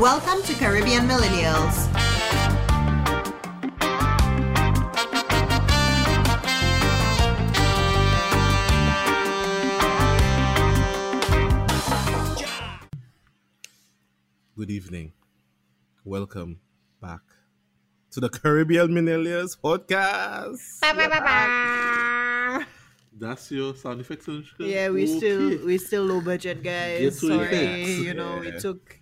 Welcome to Caribbean Millennials. Good evening. Welcome back to the Caribbean Millennials podcast. That's your sound effects, Anushka? Yeah, we Okay. still we still low budget guys. Sorry, effects. you know we took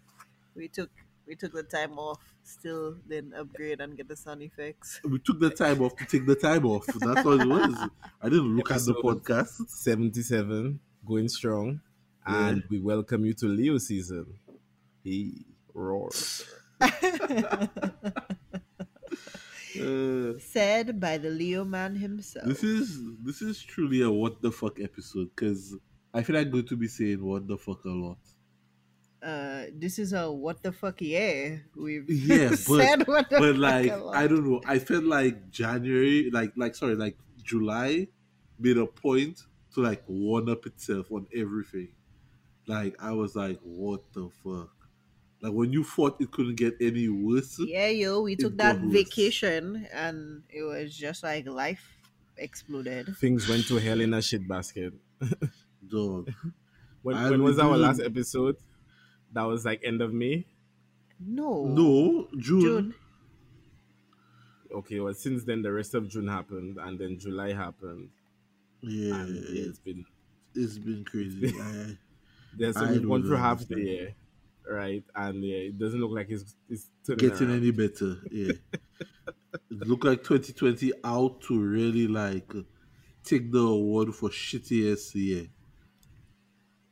we took we took the time off. Still didn't upgrade and get the sound effects. We took the time off to take the time off. That's what it was. I didn't look at the podcast. 77, going strong. And we welcome you to Leo season. He roars. Uh, Said by the Leo man himself. this is this is truly a what the fuck episode because I feel like I'm going to be saying what the fuck a lot. Uh, this is a what the fuck yeah. We've Yeah, but- said what the but fuck like. I don't know. I felt like January, like like sorry, like July, made a point to like one up itself on everything. Like I was like, what the fuck? Like when you thought it couldn't get any worse. Yeah, yo, we took that worse. vacation and it was just like life exploded. Things went to hell in a shit basket. Dog. When, when was our last episode? That was like end of May. No. No, June. June. Okay, well, since then, the rest of June happened, and then July happened. Yeah, And yeah, it's been it's been crazy. I, There's so I we've gone through half the year, right? And yeah, it doesn't look like it's, it's getting around. any better. Yeah. it look like 2020 out to really like take the award for shittiest year.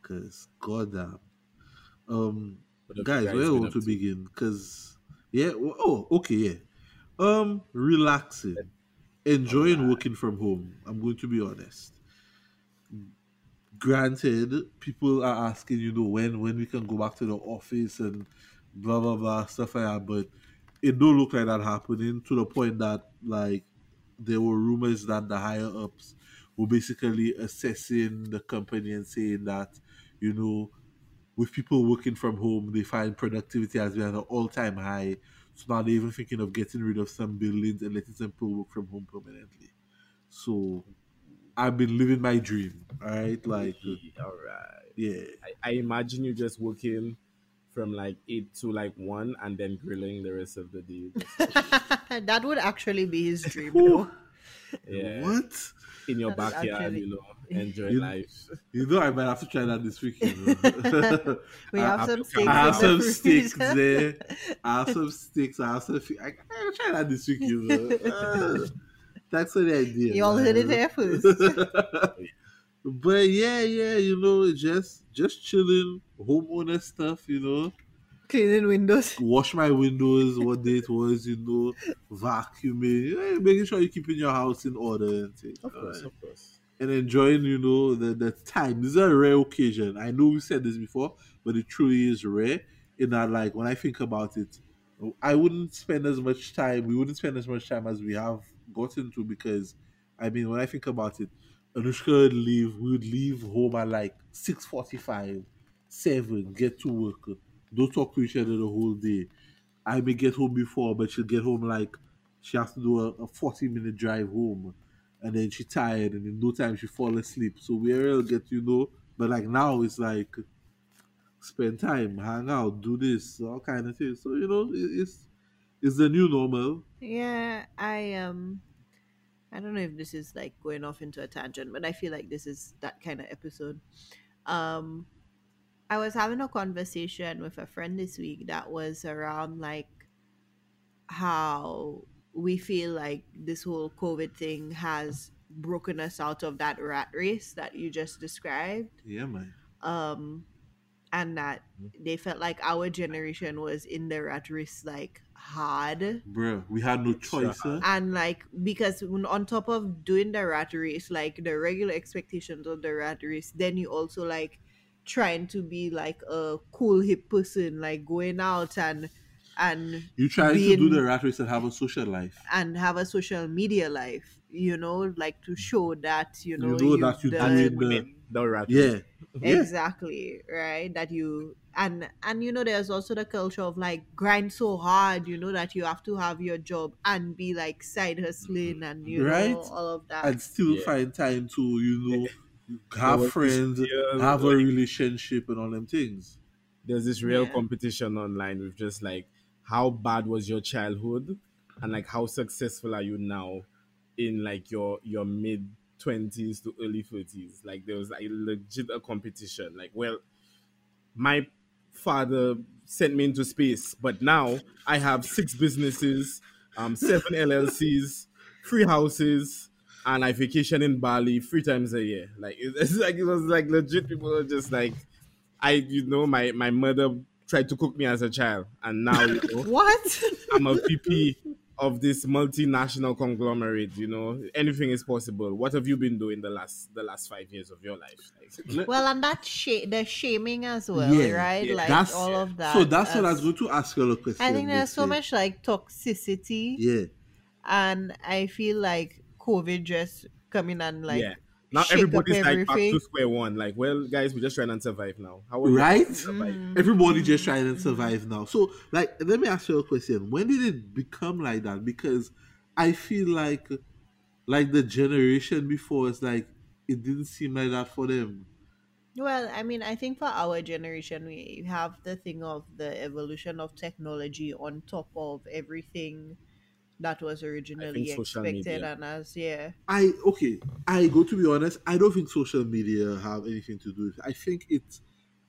Cause goddamn. Um What have you guys, where want to to? begin? Cause yeah, oh, okay, yeah. Um relaxing. Enjoying working from home. I'm going to be honest. Granted, people are asking, you know, when when we can go back to the office and blah blah blah stuff like that, but it don't look like that happening to the point that like there were rumors that the higher ups were basically assessing the company and saying that, you know, with people working from home, they find productivity has been at an all time high. So now they're even thinking of getting rid of some buildings and letting some people work from home permanently. So I've been living my dream. All right. Like, all right. yeah. I, I imagine you just working from like eight to like one, and then grilling the rest of the day. that would actually be his dream. Though. Yeah, What? in your That's backyard, actually- you know, enjoy You- life. You know, I might have to try that this weekend. know. We I- have some I steaks. I have in some the sticks freezer. there. I have some sticks. I have some. fi- I, I'll try that this week, you know. Uh, thanks for the idea. You all heard it man. here first. but yeah, yeah, you know, just just chilling, homeowner stuff, you know. Cleaning windows. Wash my windows, what day it was, you know, vacuuming, yeah, making sure you're keeping your house in order and things. Of course, Alright. of course. And enjoying, you know, the, the time. This is a rare occasion. I know we said this before, but it truly is rare. In that, like, when I think about it, I wouldn't spend as much time. We wouldn't spend as much time as we have gotten to because, I mean, when I think about it, Anushka would leave. We would leave home at like six forty-five, seven. Get to work. Don't talk to each other the whole day. I may get home before, but she'll get home like she has to do a, a forty-minute drive home and then she tired and in no time she fall asleep. So we will get you know, but like now it's like spend time, hang out, do this, all kind of things. So you know, it's it's the new normal. Yeah, I um I don't know if this is like going off into a tangent, but I feel like this is that kind of episode. Um I was having a conversation with a friend this week that was around like how we feel like this whole COVID thing has broken us out of that rat race that you just described. Yeah, man. Um and that they felt like our generation was in the rat race like hard Bruh, we had no choice. Huh? and like because on top of doing the rat race like the regular expectations of the rat race then you also like trying to be like a cool hip person like going out and and You try to do the rat race and have a social life. and have a social media life you know like to show that you know, know that you you've do done- it. Women, the rat Yeah. race. Yeah. exactly right that you and and you know there's also the culture of like grind so hard you know that you have to have your job and be like side hustling and you Right. know all of that and still Yeah. find time to you know have friends, year, have a relationship, and all them things. there's this real Yeah. competition online with just like how bad was your childhood and like how successful are you now in like your your mid 20s to early 30s like there was like legit a competition. Like well my father sent me into space but now i have six businesses um seven llcs three houses and i vacation in bali three times a year. Like it- it's like it was like legit people are just like I, you know, my my mother tried to cook me as a child, and now you know, what I'm a VP of this multinational conglomerate. You know, anything is possible. What have you been doing the last the last five years of your life? Like, well and that sh- the shaming as well Yeah, right yeah, like that's- all of that so that's what I was going to ask you a question. i think there's so basically. much like toxicity Yeah, and i feel like covid just coming and like yeah. Now shake up everybody's like back to square one. Like, well, guys, we're just trying to survive now. How are right. survive? Mm. Everybody just trying to survive now. So, like, let me ask you a question. When did it become like that? Because I feel like, like the generation before, it's like it didn't seem like that for them. Well, I mean, I think for our generation, we have the thing of the evolution of technology on top of everything that was originally expected, media. and as yeah, I okay. I go to be honest. I don't think social media have anything to do with. It. I think it's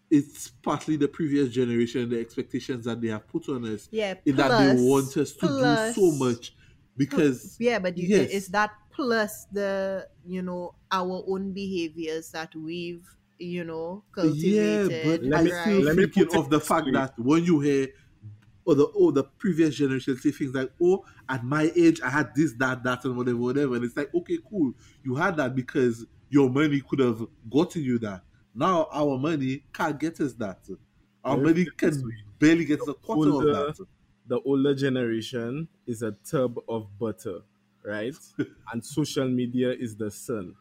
it's partly the previous generation, the expectations that they have put on us, yeah, in that they want us to plus- do so much because Yeah, but you, Yes. it's that plus the you know our own behaviors that we've you know cultivated. yeah, cultivated. but Let I me- still let me thinking put it of the fact that when you hear or the oh the previous generation say things like oh at my age I had this that that and whatever whatever and it's like okay cool you had that because your money could have gotten you that now our money can't get us that our money can barely get a quarter older- of that the older generation is a tub of butter, right? and social media is the sun.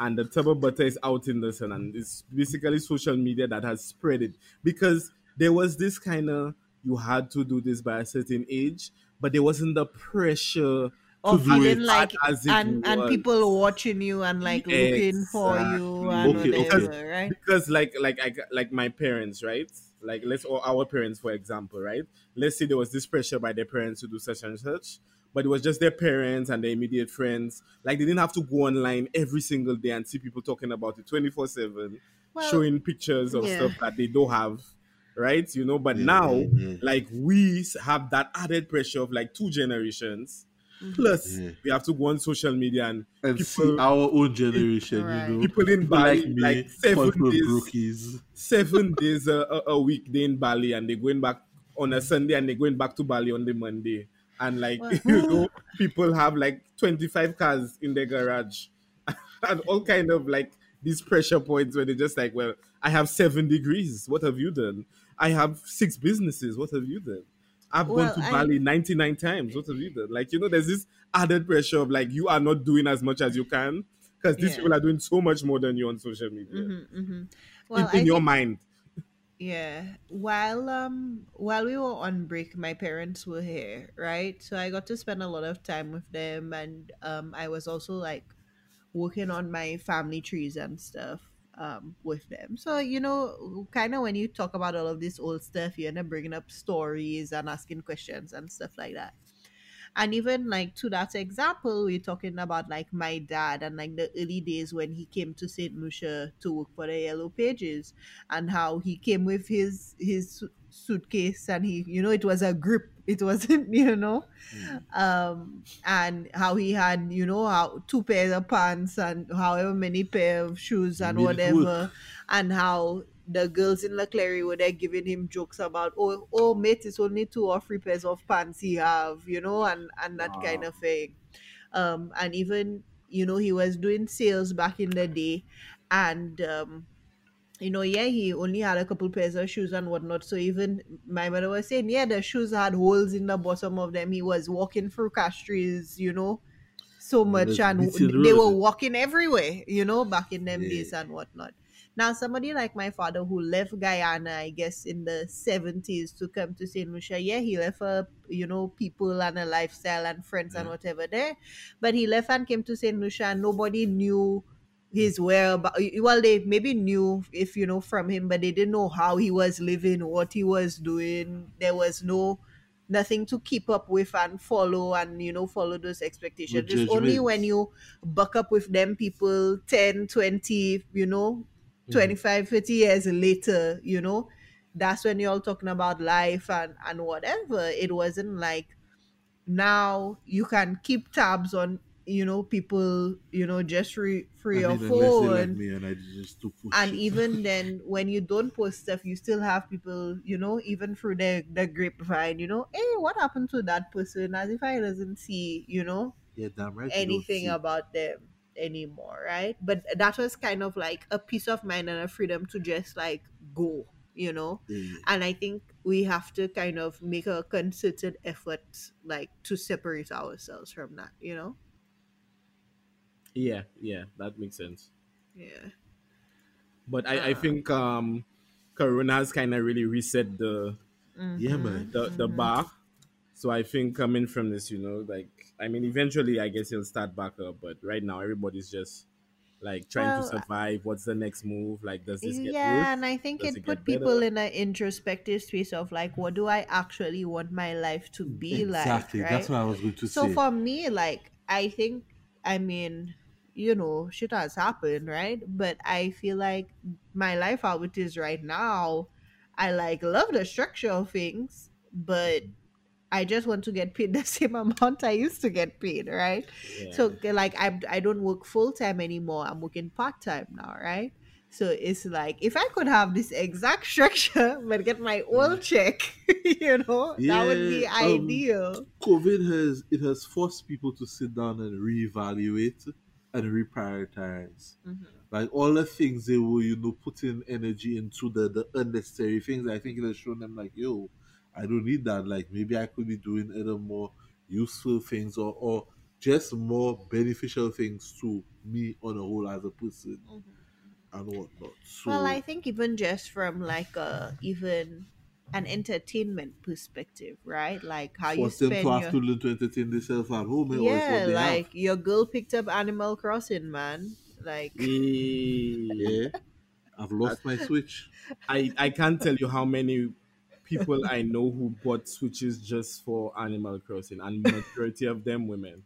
And the tub of butter is out in the sun. And it's basically social media that has spread it. Because there was this kind of, you had to do this by a certain age, but there wasn't the pressure of do feeling it like and and was. people watching you and like looking for you and Okay, whatever, okay. right? because like like I, like my parents right like let's or our parents for example right let's say there was this pressure by their parents to do such and such but it was just their parents and their immediate friends like they didn't have to go online every single day and see people talking about it 24 7 showing pictures of yeah. stuff that they don't have right you know but Yeah, now yeah, yeah. like we have that added pressure of like two generations Mm-hmm. plus Yeah. we have to go on social media and and people see our own generation Right. you know people in Bali like me like seven days brookies seven days a, a, a week they in Bali and they're going back on a Sunday and they're going back to Bali on the Monday. And like Well- you know, people have like 25 cars in their garage and all kind of like these pressure points where they're just like, Well, I have seven degrees. What have you done? I have six businesses. What have you done? I've Well, gone to I- Bali 99 times. What have you done? Like, you know, there's this added pressure of like you are not doing as much as you can because these Yeah. people are doing so much more than you on social media. hmm hmm Well, in, in your think- mind. Yeah. While um while we were on break, my parents were here, right? So I got to spend a lot of time with them and um I was also like working on my family trees and stuff um with them. So, you know, kind of when you talk about all of this old stuff, you end up bringing up stories and asking questions and stuff like that. And even like to that example, we're talking about like my dad and like the early days when he came to St. Lucia to work for the Yellow Pages and how he came with his his suitcase and he you know it was a grip it wasn't you know? Um and how he had you know how two pairs of pants and however many pair of shoes and whatever and how the girls in Leclerc were there giving him jokes about oh oh mate it's only two or three pairs of pants he have you know and and that kind of thing. Um and even you know he was doing sales back in the day and um you know, yeah, he only had a couple pairs of shoes and whatnot. So even my mother was saying, yeah, the shoes had holes in the bottom of them. He was walking through castries, you know, so much, that's and they were walking everywhere, you know, back in them Yeah. days and whatnot. Now, somebody like my father who left Guyana, I guess, in the 70s to come to St. Lucia, yeah, he left a, you know, people and a lifestyle and friends and whatever there. But he left and came to St. Lucia and nobody knew his whereabouts. Well, they maybe knew if, you know, from him, but they didn't know how he was living, what he was doing. There was no nothing to keep up with and follow and you know follow those expectations it's only when you buck up with them people 10 20 you know Mm-hmm. 25 30 years later you know that's when you're all talking about life and and whatever it wasn't like now you can keep tabs on you know people you know just free free I your mean, unless they phone and I just and even then when you don't post stuff you still have people you know even through the the grapevine you know hey what happened to that person? As if i doesn't see you know yeah, damn right. anything about them anymore right? But that was kind of like a peace of mind and a freedom to just like go you know? Yeah. and i think we have to kind of make a concerted effort like to separate ourselves from that you know Yeah, yeah, that makes sense. yeah But I, I Ah. think um, Corona has kind of really reset the Yeah, Mhm, man. the, the mhm. bar. So I think coming from this, you know, like I mean, eventually I guess it'll start back up. But right now, everybody's just like trying Well, to survive. What's the next move? Like, does this get yeah worse? and i think Does it it put people in an introspective space of like what do i actually want my life to be like? exactly. like That's what I was going to so say. So for me like i think i mean you know shit has happened right but i feel like my life how it is right now i like love the structure of things but i just want to get paid the same amount i used to get paid right Yeah. so like I I don't work full time anymore. I'm working part time now, right? So it's like if I could have this exact structure but get my own check, you know, that would be Yeah, um, ideal. COVID has it has forced people to sit down and reevaluate and reprioritize. Mhm. Like all the things they were, you know, putting energy into the the unnecessary things. I think it has shown them like, yo, I don't need that. Like maybe I could be doing other more useful things or or just more beneficial things to me on a whole as a person and whatnot. So Well, I think even just from like a even an entertainment perspective, right? Like how you force them spend to have your to learn to entertain themselves at home. eh, or it's yeah, what they like your girl picked up Animal Crossing, man. Like. Yeah. I've lost my switch. I I can't tell you how many people I know who bought switches just for Animal Crossing, and majority of them women.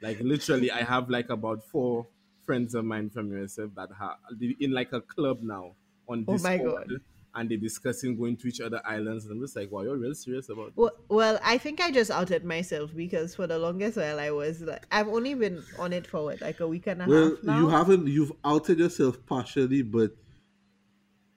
Like literally, I have like about four friends of mine from USF that have in like a club now on Oh my God. And they're discussing going to each other islands, and I'm just like, wow, you're real serious about this? Well, well, I think I just outed myself because for the longest while I was like, I've only been on it for what, like a week and a Well, half now. you haven't. You've outed yourself partially, but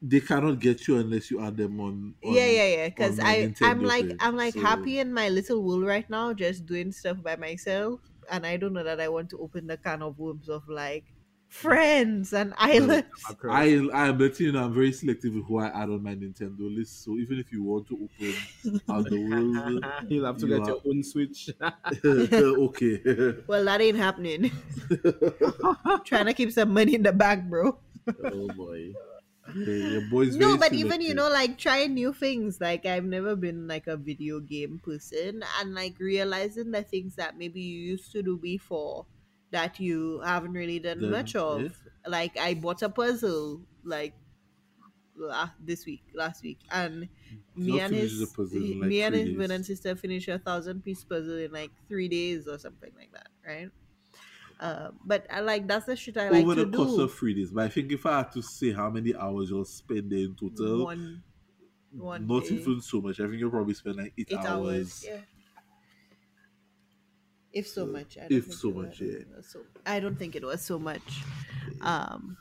they cannot get you unless you add them on. on yeah, yeah, yeah. Because I, I'm like, page, I'm like so- happy in my little world right now, just doing stuff by myself, and I don't know that I want to open the can of worms of like friends and islands. Across. I I am letting you know I'm very selective with who I add on my Nintendo list. So even if you want to open on the world, You'll have to You get your own switch. okay. Well, that ain't happening. Trying to keep some money in the bank, bro. oh boy. Yeah, your boy's no very but even you know like trying new things like i've never been like a video game person and like realizing the things that maybe you used to do before that you haven't really done Done, much of yeah. like i bought a puzzle like la- this week last week and me and his the like, me and his brother days. and sister finished a thousand piece puzzle in like three days or something like that right uh, but I like that's the shit I like over to the course do. of three days. But I think if I had to say how many hours you'll spend there in total, one one not day. even so much. I think you'll probably spend like eight, eight hours. hours. Yeah. If so So, much. I don't if think so it much, was- yeah. So I don't think it was so much. Um.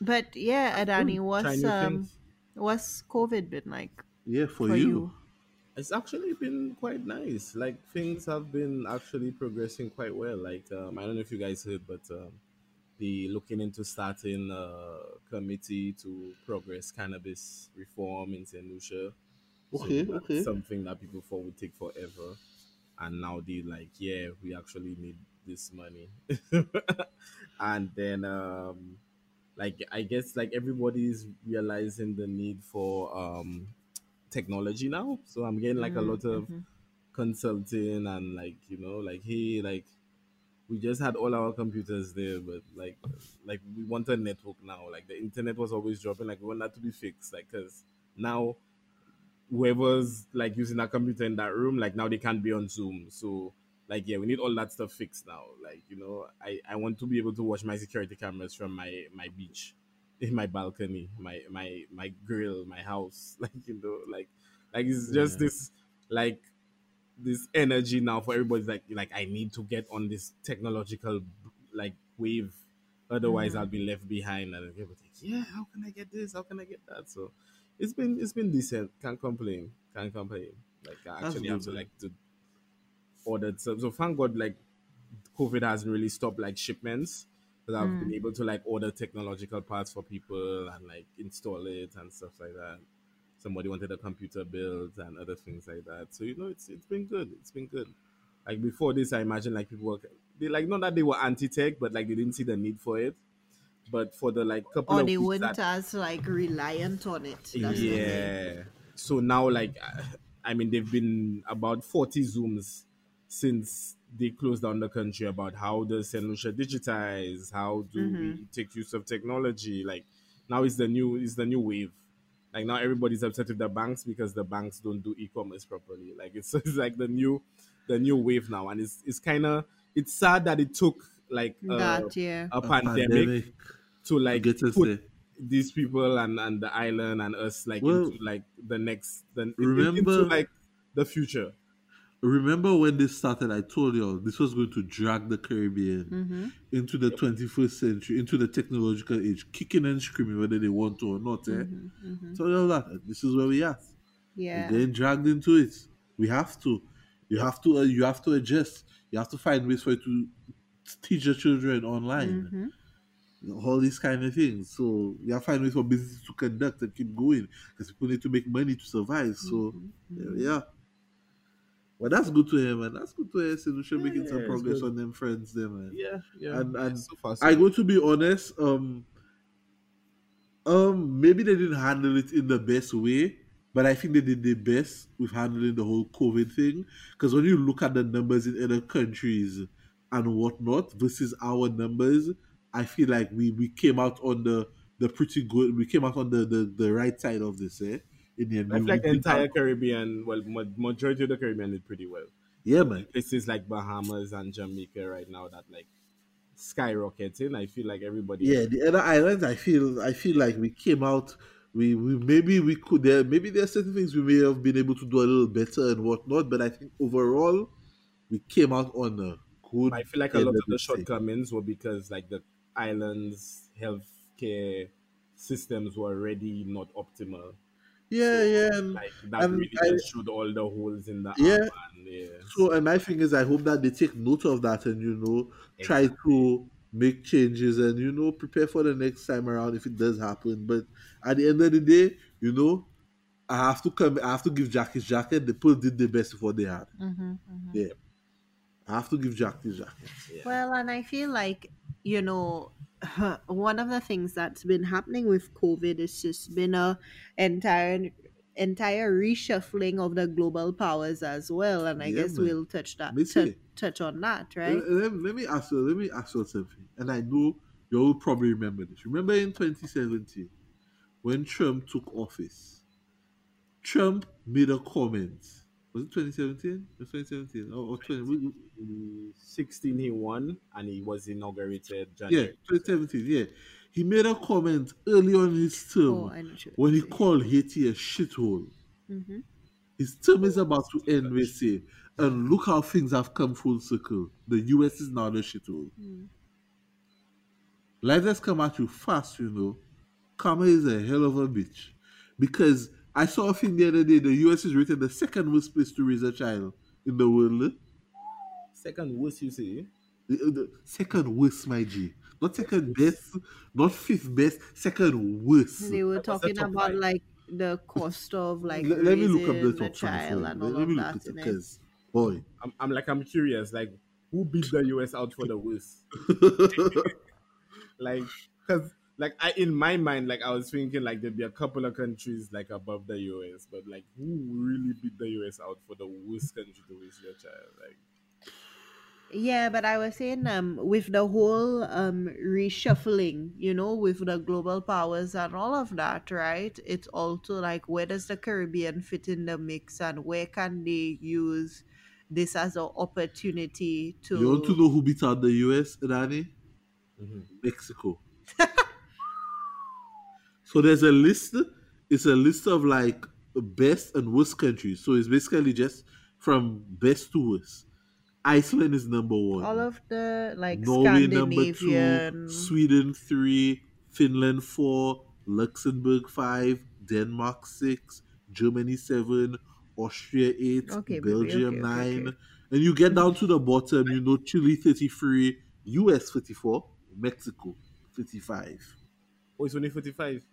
But yeah, Adani, Try what's um, things. what's COVID been like Yeah, for, for you. you? It's actually been quite nice. Like things have been actually progressing quite well. Like um, I don't know if you guys heard, but um, the looking into starting a committee to progress cannabis reform in St. Lucia. Okay, that's okay. Something that people thought would take forever, and now they like, yeah, we actually need this money. and then um, like I guess like everybody's realizing the need for um technology now. So I'm getting like a lot of Mhm, consulting and like you know like hey like we just had all our computers there but like like we want a network now like the internet was always dropping like we want that to be fixed like because now whoever's like using a computer in that room like now they can't be on zoom so like yeah we need all that stuff fixed now like you know i i want to be able to watch my security cameras from my my beach in my balcony my my my grill my house like you know like like it's just Yeah. this like this energy now for everybody's like like I need to get on this technological like wave, otherwise Mhm. I'll be left behind. And people think, yeah, how can I get this? How can I get that? So it's been it's been decent. Can't complain. Can't complain. Like I actually have to like to order some. So thank God like COVID hasn't really stopped like shipments. But I've been hmm. able to like order technological parts for people and like install it and stuff like that somebody wanted a computer built and other things like that. So you know, it's it's been good. It's been good. Like before this, I imagine like people were they like not that they were anti-tech, but like they didn't see the need for it. But for the like couple Or of they weeks weren't that- as like reliant on it. That's yeah. So now, like, uh, I mean, they've been about 40 Zooms since they closed down the country about how does St. Lucia digitize? How do we take use of technology? Like, now is the new is the new wave. Like now, everybody's upset with the banks because the banks don't do e-commerce properly. Like it's, it's like the new the new wave now, and it's it's kind of it's sad that it took like That yeah. a, A pandemic, to like get put there. these people and and the island and us like Well, into like the next the in- remember- into like the future. Remember when this started? I told y'all this was going to drag the Caribbean Mm-hmm. into the 21st century, into the technological age, kicking and screaming whether they want to or not. Eh? Mm-hmm. So y'all that this is where we are. Yeah. We're getting dragged into it. We have to. You have to. Uh, you have to adjust. You have to find ways for you to teach your children online. Mhm. All these kind of things. So you have to find ways for business to conduct and keep going because people need to make money to survive. So Mm-hmm. yeah, yeah. Well, that's good to hear, man. That's good to hear. So we should making Yeah, some progress on them friends, there, man. Yeah, yeah. And- and so far, so I go to be honest. Um, um, maybe they didn't handle it in the best way, but I think they did their best with handling the whole COVID thing. Because when you look at the numbers in other countries and whatnot versus our numbers, I feel like we we came out on the the pretty good. We came out on the the, the right side of this, eh? In the end, I feel like the entire Caribbean, well, majority of the Caribbean did pretty well. yeah, man. Places like Bahamas and Jamaica right now that like skyrocketing. I feel like everybody. Yeah, the other islands, I feel, I feel like we came out. We, we maybe we could there maybe there are certain things we may have been able to do a little better and whatnot, but I think overall we came out on a good. I feel like a lot of the shortcomings were because like the islands' healthcare systems were already not optimal. Yeah, yeah, Like that And really I- showed all the holes in the Yeah. and yeah. so and my thing is, I hope that they take note of that and you know try to make changes and you know prepare for the next time around if it does happen. But at the end of the day, you know, I have to come. I have to give Jack his jacket. The people did the best of what they had. Mhm, mhm. Yeah, I have to give Jack his jacket. Well, and I feel like, you know, one of the things that's been happening with COVID is just been a entire entire reshuffling of the global powers as well. And I Yeah, guess man. we'll touch that Me tou- touch on that, right? Let, let- let me ask you. Let me ask you something. And I know you will probably remember this. Remember in 2017 when Trump took office, Trump made a comment. Was it 2017? Was 2017 or, or 20? we- we- In 16 he won and he was inaugurated Yeah, 2017. Yeah, he made a comment early on in his term Oh, I know what you when he say. called Haiti a shithole. Mhm. His term is about to end, we say. And look how things have come full circle. The US is now the shithole. Mm. Life has come at you fast, you know. Karma is a hell of a bitch. Because I saw a thing the other day, the US is rated the second worst place to raise a child in the world. Second worst you see. The, uh, the second worst, my G. Not second best, not fifth best, second worst. They were That was the talking about five. like the cost of like let, let me look up the raising a top child and all let of me look that. at it because, boy. I'm, I'm like I'm curious, like who beat the US out for the worst? Like, because like I in my mind, like I was thinking like there'd be a couple of countries like above the US, but like who really beat the US out for the worst country to raise your child? Like Yeah, but I was saying um with the whole um reshuffling, you know, with the global powers and all of that, right? It's also like where does the Caribbean fit in the mix and where can they use this as an opportunity to You want to know who beat out the US, Danny? mhm. Mexico. so there's a list. It's a list of like best and worst countries. So it's basically just from best to worst. Iceland is number one. all of the like Norway number two, Sweden three, Finland four, Luxembourg five, Denmark six, Germany seven, Austria eight, Okay, Belgium okay, okay, nine, okay. and you get down to the bottom. You know, Chile thirty three, US thirty four, Mexico thirty five. Oh, it's only forty five.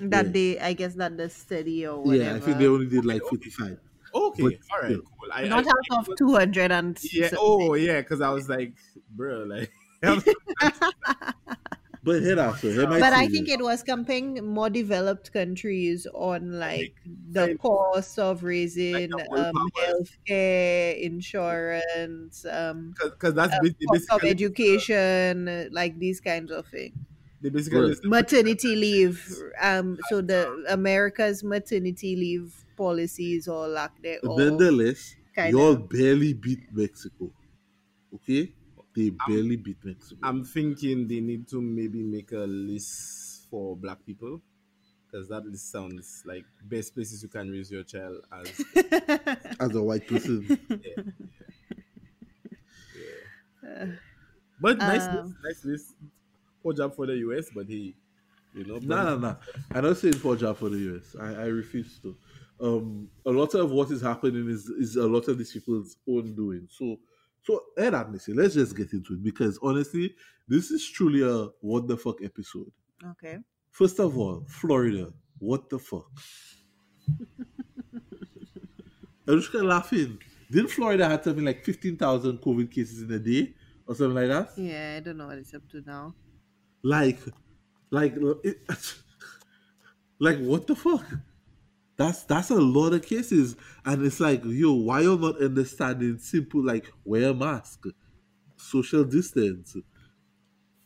That Yeah. they I guess that the study or whatever. Yeah, I think they only did like fifty-five. Okay, But all right, still. cool. I, not I, out of two hundred and yeah. Oh, yeah, because I was like, bro, like. But head after, head but I think it was comparing more developed countries on like the cost of raising the world um, healthcare, insurance, um, Because that's uh, ba- they cost of education, uh, like these kinds of things. They basically Right. Maternity leave, um, so the America's maternity leave policies or lack there. Nonetheless, kind y'all barely beat Mexico. Okay, they barely beat Mexico. I'm thinking they need to maybe make a list for black people because that list sounds like best places you can raise your child as As a white person, but nice Um, list, nice list poor job for the US but he you know No, no, no. I don't saying poor job for the US. I, I refuse to. Um, a lot of what is happening is is a lot of these people's own doing. So, so head up, Missy. Let's just get into it because honestly, this is truly a what the fuck episode. okay. First of all, Florida. What the fuck? I'm just kinda laughing. Didn't Florida have something like 15,000 COVID cases in a day or something like that? Yeah, I don't know what it's up to now. Like, like, it, like, what the fuck? That's that's a lot of cases, and it's like, yo, why you're not understanding simple like wear a mask, social distance,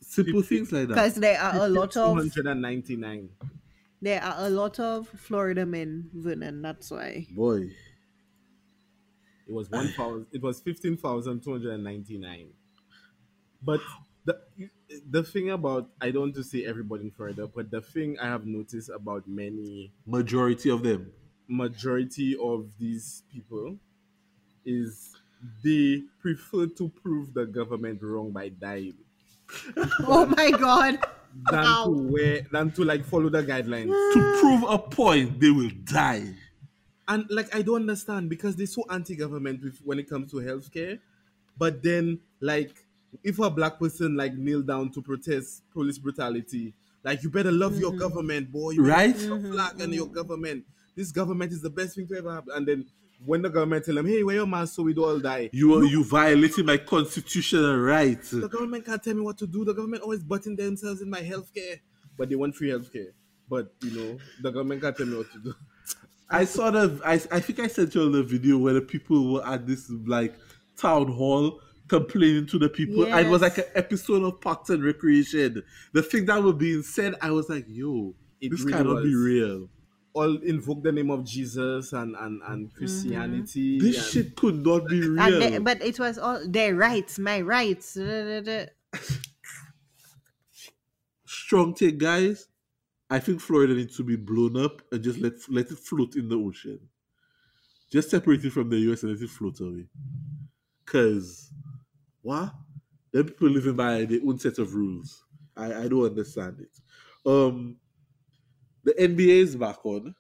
simple things like that. Because there are a lot of 299 there are a lot of Florida men, Vernon. That's why. Boy, it was 1000 it was 15299 but the the thing about I don't want to say everybody in Florida but the thing I have noticed about many majority of them. majority of these people is they prefer to prove the government wrong by dying Oh my God! than Ow. to wear than to like follow the guidelines. To prove a point, they will die. And like I don't understand because they're so anti-government with, when it comes to healthcare. But then like if a black person like kneel down to protest police brutality, like you better love your mm-hmm. government, boy. You Right? love Your mm-hmm. flag and your mm-hmm. government. This government is the best thing to ever happen. And then when the government tell them, hey, wear your mask so we don't all die. You are you violating my constitutional rights. The government can't tell me what to do. The government always butting themselves in my healthcare. But they want free healthcare. But you know, the government can't tell me what to do. I saw the I, I think I sent you all the video where the people were at this like town hall complaining to the people. And it was like an episode of Parks and Recreation. The thing that was being said, I was like, yo, It this really cannot be real. all invoke the name of Jesus and and, and mm-hmm. Christianity. This and- shit could not be real. And they- but it was all their rights, my rights. Strong take, guys. I think Florida needs to be blown up and just let let it float in the ocean. Just separate it from the US and let it float away. Cause what? Them people living by their own set of rules. I, I don't understand it. Um the NBA is back on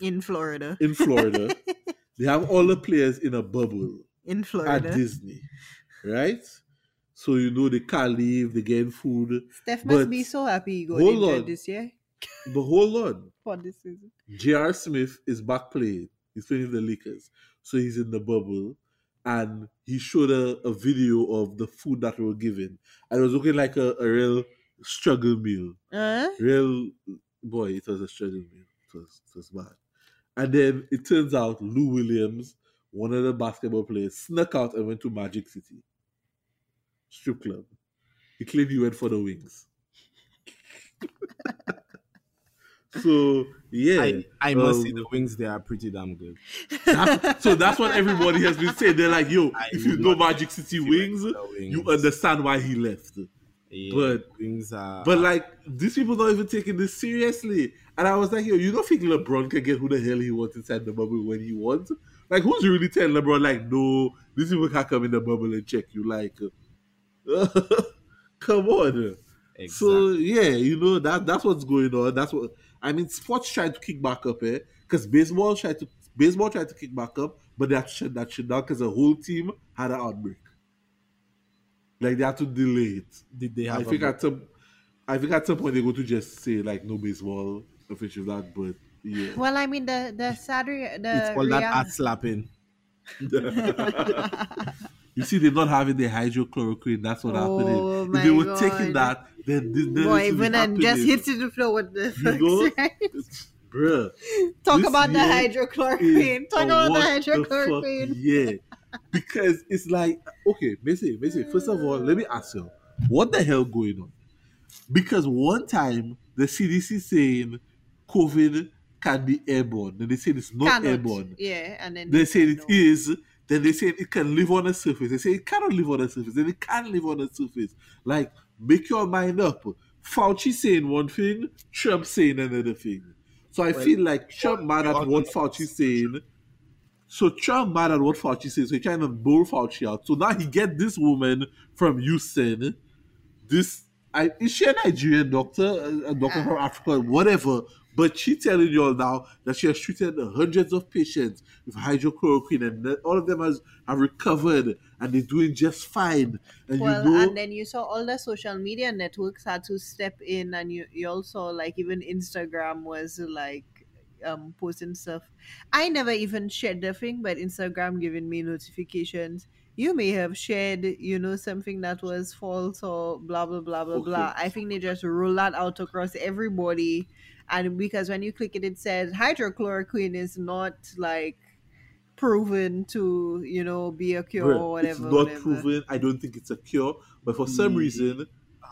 In Florida. in Florida. they have all the players in a bubble In Florida at Disney. Right? So you know they can't leave, they getting food. Steph must but- be so happy he got hold on. this year. But hold on. For this season. J.R. Smith is back playing. He's playing the Lakers. So he's in the bubble. And he showed a, a video of the food that we were given. And it was looking like a, a real struggle meal. Uh, Real boy, it was a struggle meal. It was it was bad. And then it turns out Lou Williams, one of the basketball players, snuck out and went to Magic City strip club. He claimed he went for the wings. so yeah, I, I must say um, the wings they are pretty damn good. that's, so that's what everybody has been saying. They're like, "Yo, I if you know Magic City went wings, you understand why he left." Yeah, but- wings are But like these people not even taking this seriously. And I was like, yo, you don't think LeBron can get who the hell he wants inside the bubble when he wants? Like, who's really telling LeBron, like, no, these people can't come in the bubble and check you? Like, come on. exactly. So yeah, you know that that's what's going on. That's what I mean. Sports trying to kick back up, eh? Because baseball tried to baseball tried to kick back up, but that shut that shit down because the whole team had an outbreak. Like they had to delay it. did they have I a think bo- at some, I think at some point they go to just say like no baseball official that, but yeah. well, I mean the the sad re- the it's called that ass slapping. you see, they're not having the hydrochloroquine. That's what Oh happening. my If they were God. taking that, then this, then Boy, when would be even and just hit the floor with the You know? bruh. Talk about the hydrochloroquine. Talk about the hydrochloroquine. fuck yeah. Because it's like, okay, Messi, Messi, first of all, let me ask you, what the hell going on? Because one time the CDC saying COVID can be airborne, and they said it's not Cannot. airborne. Yeah, and then They said it no. is, then they said it can live on the surface. They say it cannot live on the surface, then it can live on the surface. Like, make your mind up. Fauci saying one thing, Trump saying another thing. So I Well, feel like Trump mad at what Fauci saying. So Trump mad at what Fauci says. So he trying to bull Fauci out. So now he get this woman from Houston. This I is she a Nigerian doctor, a, doctor from Africa, whatever. But she telling you all now that she has treated hundreds of patients with hydrochloroquine, and all of them has have recovered and they're doing just fine. And Well, you know, and then you saw all the social media networks had to step in, and you, you also like even Instagram was like um posting stuff. I never even shared the thing, but Instagram giving me notifications. You may have shared, you know, something that was false or blah blah blah blah Okay. blah. I think they just roll that out across everybody, and because when you click it, it says hydrochloroquine is not like proven to you know be a cure bruh, or whatever. it's not whatever. proven. I don't think it's a cure, but for some Mm. reason,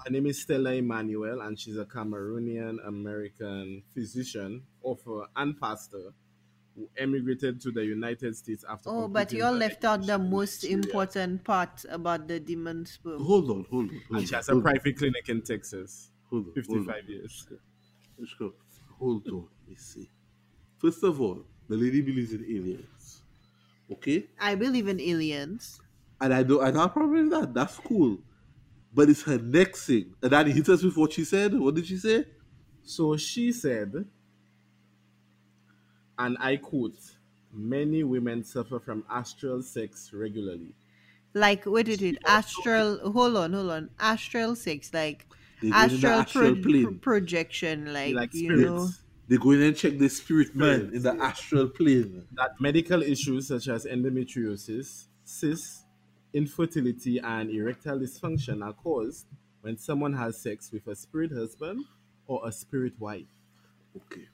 Her name is Stella Immanuel, and she's a Cameroonian American physician, author, and pastor who emigrated to the United States after. Oh, but you all left out the most Nigeria. important part about the demon sperm. hold on, hold on, hold And she has a hold on, private clinic in Texas. hold on, hold on. 55 years. Let's go. Hold on. Let's see. First of all, the lady believes in aliens. Okay? I believe in aliens. And I don't I don't have a problem with that. That's cool. But it's her next thing. And then hit us with what she said. What did she say? So she said, and I quote, many women suffer from astral sex regularly. Like, wait, wait, wait. Astral. Hold on, hold on. Astral sex, like They go in the astral, astral pro- pro- projection, like, like you know. They go in and check the spirit man in the astral plane. that medical issues such as endometriosis, cysts, infertility, and erectile dysfunction are caused when someone has sex with a spirit husband or a spirit wife. Okay.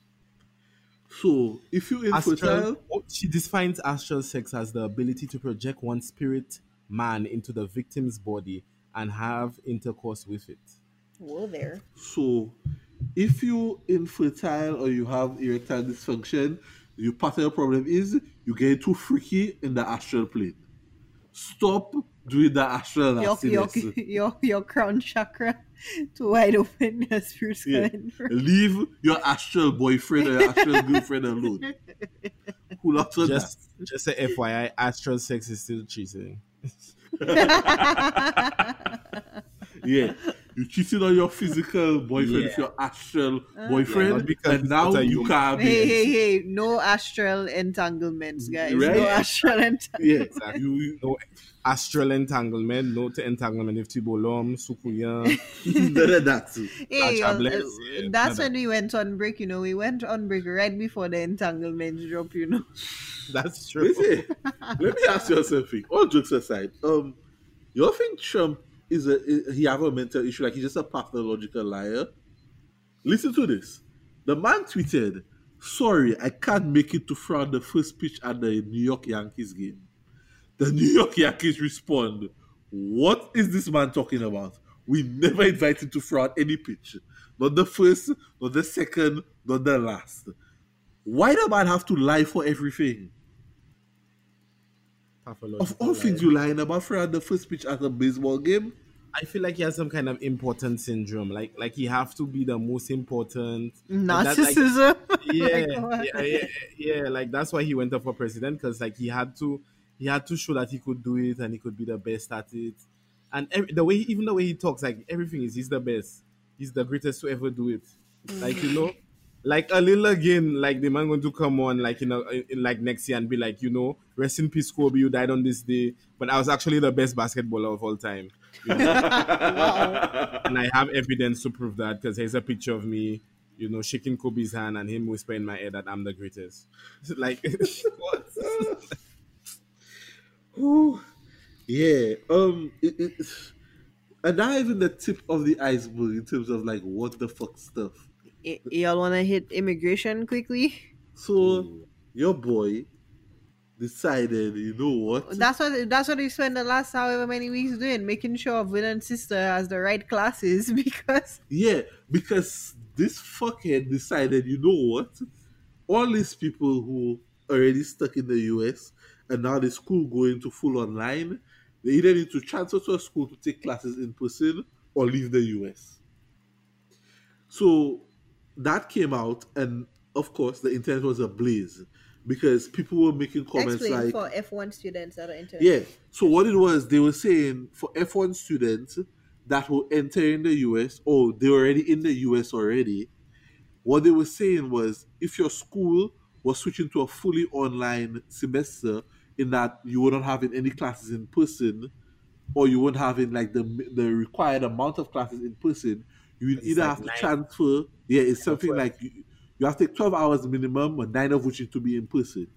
So if you infertile, Astral, oh, she defines astral sex as the ability to project one spirit man into the victim's body and have intercourse with it. Whoa there. So, if you infertile or you have erectile dysfunction, your part of the problem is you get too freaky in the astral plane. Stop doing the astral Your, your, your, your crown chakra too wide open. The spirits Yeah. coming. Leave your astral boyfriend or your astral girlfriend alone. Who not on Just, just a FYI, astral sex is still cheating. Yeah. You cheated on your physical boyfriend with Yeah. your astral Uh. boyfriend, Yeah, because and now not you can't hey, be. hey, hey. No astral entanglements, guys. Right? No astral entanglements. Yeah. Exactly. You, you, No astral entanglement, no to entanglement if Tibolom, Sukuyan. none of that. too. Hey, Gotcha, uh, Yeah, that's when we went on break, you know. We went on break right before the entanglement drop, you know. That's true. Let me ask you something. All jokes aside, um, you all think Trump is a he have a mental issue, like he's just a pathological liar. Listen to this. The man tweeted, Sorry, I can't make it to front the first pitch at the New York Yankees game. The New York Yankees respond, What is this man talking about? We never invited to front any pitch. Not the first, not the second, not the last. Why the man have to lie for everything? Pathological Of all things you lying about for the first pitch at a baseball game? I feel like he has some kind of important syndrome. Like like he have to be the most important. And that, like, Narcissism. Oh yeah, yeah, yeah, yeah. Like that's why he went up for president because like he had to, he had to show that he could do it and he could be the best at it. And every, the way, even the way he talks, like everything is, he's the best. He's the greatest to ever do it. Like you know, like a little again, like the man going to come on, like you know, in, like next year and be like, you know, rest in peace, Kobe. You died on this day, but I was actually the best basketballer of all time. You know? and I have evidence to prove that because here's a picture of me, you know, shaking Kobe's hand and him whispering in my ear that I'm the greatest. like, what? Ooh, yeah. Um, it, it, and not even the tip of the iceberg in terms of like what the fuck stuff. Y- y'all want to hit immigration quickly? So your boy decided, you know what? That's what that's what he spent the last however many weeks doing, making sure Villain Sister has the right classes because Yeah, because this fuckhead decided, you know what? All these people who already stuck in the US and now the school going to full online, they either need to transfer to a school to take classes in person or leave the US. So that came out, and of course, the internet was ablaze because people were making comments explain like, for F1 students that are internet. yeah. So what it was, they were saying for F1 students that will enter in the US, or oh, they're already in the US already. What they were saying was, if your school was switching to a fully online semester, in that you wouldn't having any classes in person, or you wouldn't having like the the required amount of classes in person, you would It's either like have to nine. transfer. Yeah, it's something like you, you have to take twelve hours minimum, and nine of which need to be in person.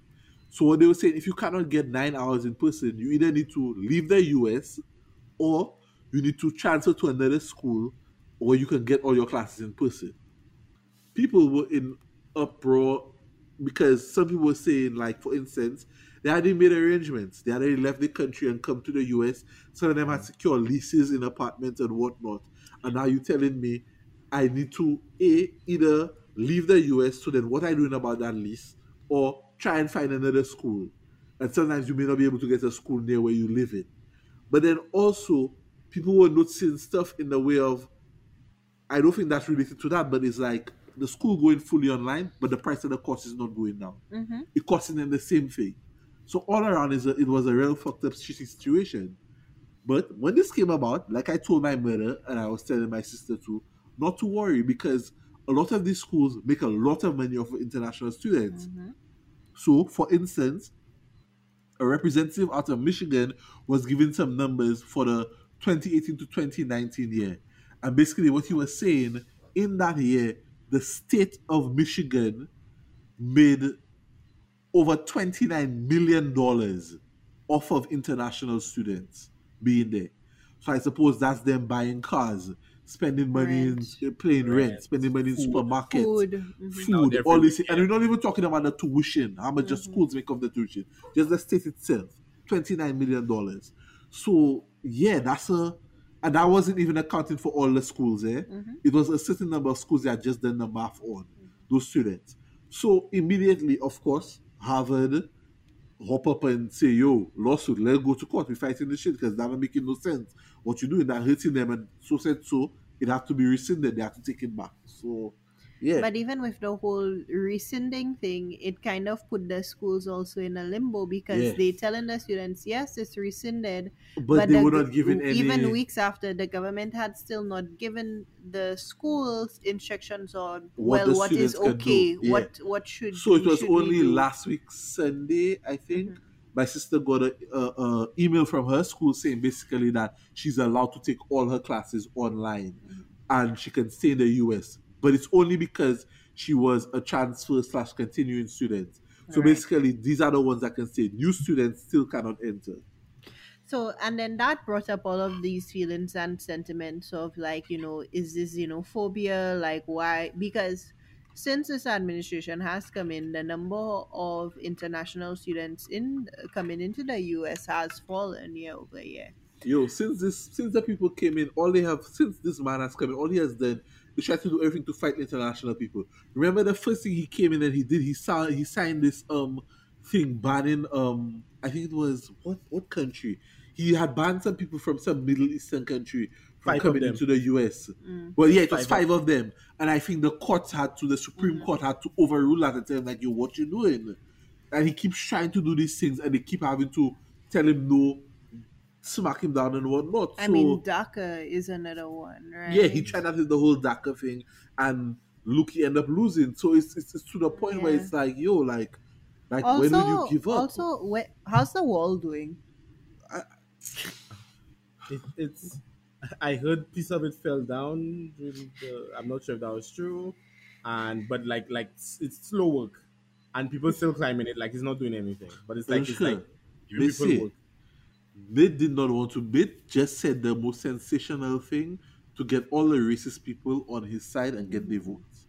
So what they were saying, if you cannot get nine hours in person, you either need to leave the US or you need to transfer to another school where you can get all your classes in person. People were in uproar because some people were saying, like, for instance, they hadn't made arrangements. They had already left the country and come to the US. Some of them had secure leases in apartments and whatnot. And now you're telling me I need to A, either leave the US, so then what are you doing about that lease? Or try and find another school. And sometimes you may not be able to get a school near where you live in. But then also, people were noticing stuff in the way of, I don't think that's related to that, but it's like the school going fully online, but the price of the course is not going down. Mhm. It costing them the same thing. So all around, is a, it was a real fucked up shitty situation. But when this came about, like I told my mother and I was telling my sister too, not to worry because a lot of these schools make a lot of money off of international students. Mm-hmm. So, for instance, a representative out of Michigan was giving some numbers for the 2018 to 2019 year. And basically, what he was saying in that year, the state of Michigan made over $29 million off of international students being there. So I suppose that's them buying cars, spending money Rent. in paying rent, Rent, spending money in food. supermarkets Food. Food, they're all free, this, and we're not even talking about the tuition, how much the schools make of the tuition, just the state itself, twenty nine million dollars. So yeah, that's a, and that wasn't even accounting for all the schools. Eh, it was a certain number of schools that just done the math on those students. So immediately, of course, Harvard hop up and say, "Yo, lawsuit, let's go to court. We're fighting this shit because that not making no sense. What you doing that hurting them, and so said so. It had to be rescinded. They have to take it back. So, yeah, But even with the whole rescinding thing, it kind of put the schools also in a limbo because Yeah. they telling the students, yes, it's rescinded, but, they the- were not given any. even weeks after the government had still not given the schools instructions on What well what is students can do, okay yeah. what what should so it was should only last week Sunday, I think. Mhm. My sister got a, a, a email from her school saying basically that she's allowed to take all her classes online, and she can stay in the US. But it's only because she was a transfer slash continuing student. So Right. basically, these are the ones that can stay. New students still cannot enter. so and then that brought up all of these feelings and sentiments of like you know is this xenophobia like why because since this administration has come in the number of international students in coming into the us has fallen year over year. Yo, since this since the people came in, all they have since this man has come in, all he has done is try to do everything to fight international people. Remember the first thing he came in and he did he saw he signed this um thing banning um I think it was what what country? He had banned some people from some Middle Eastern country Five coming into the US. Mm. Well, yeah, it was Five five of them, and I think the courts had to the Supreme mm. Court had to overrule that and tell him like, "Yo, what you doing?" And he keeps trying to do these things, and they keep having to tell him no, smack him down and whatnot. i so, mean daca is another one right yeah, he tried out the whole DACA thing, and look, he ended up losing. So it's it's, it's to the point where it's like, yo, like, like also when will you give up? also wh- how's the wall doing It, it's. I heard piece of it fell down. During the, I'm not sure if that was true, and but like like it's, it's slow work, and people still climbing it like it's not doing anything. But it's like it's Sure. like They people say- work. Bid did not want to. Bid just said the most sensational thing to get all the racist people on his side and get their votes.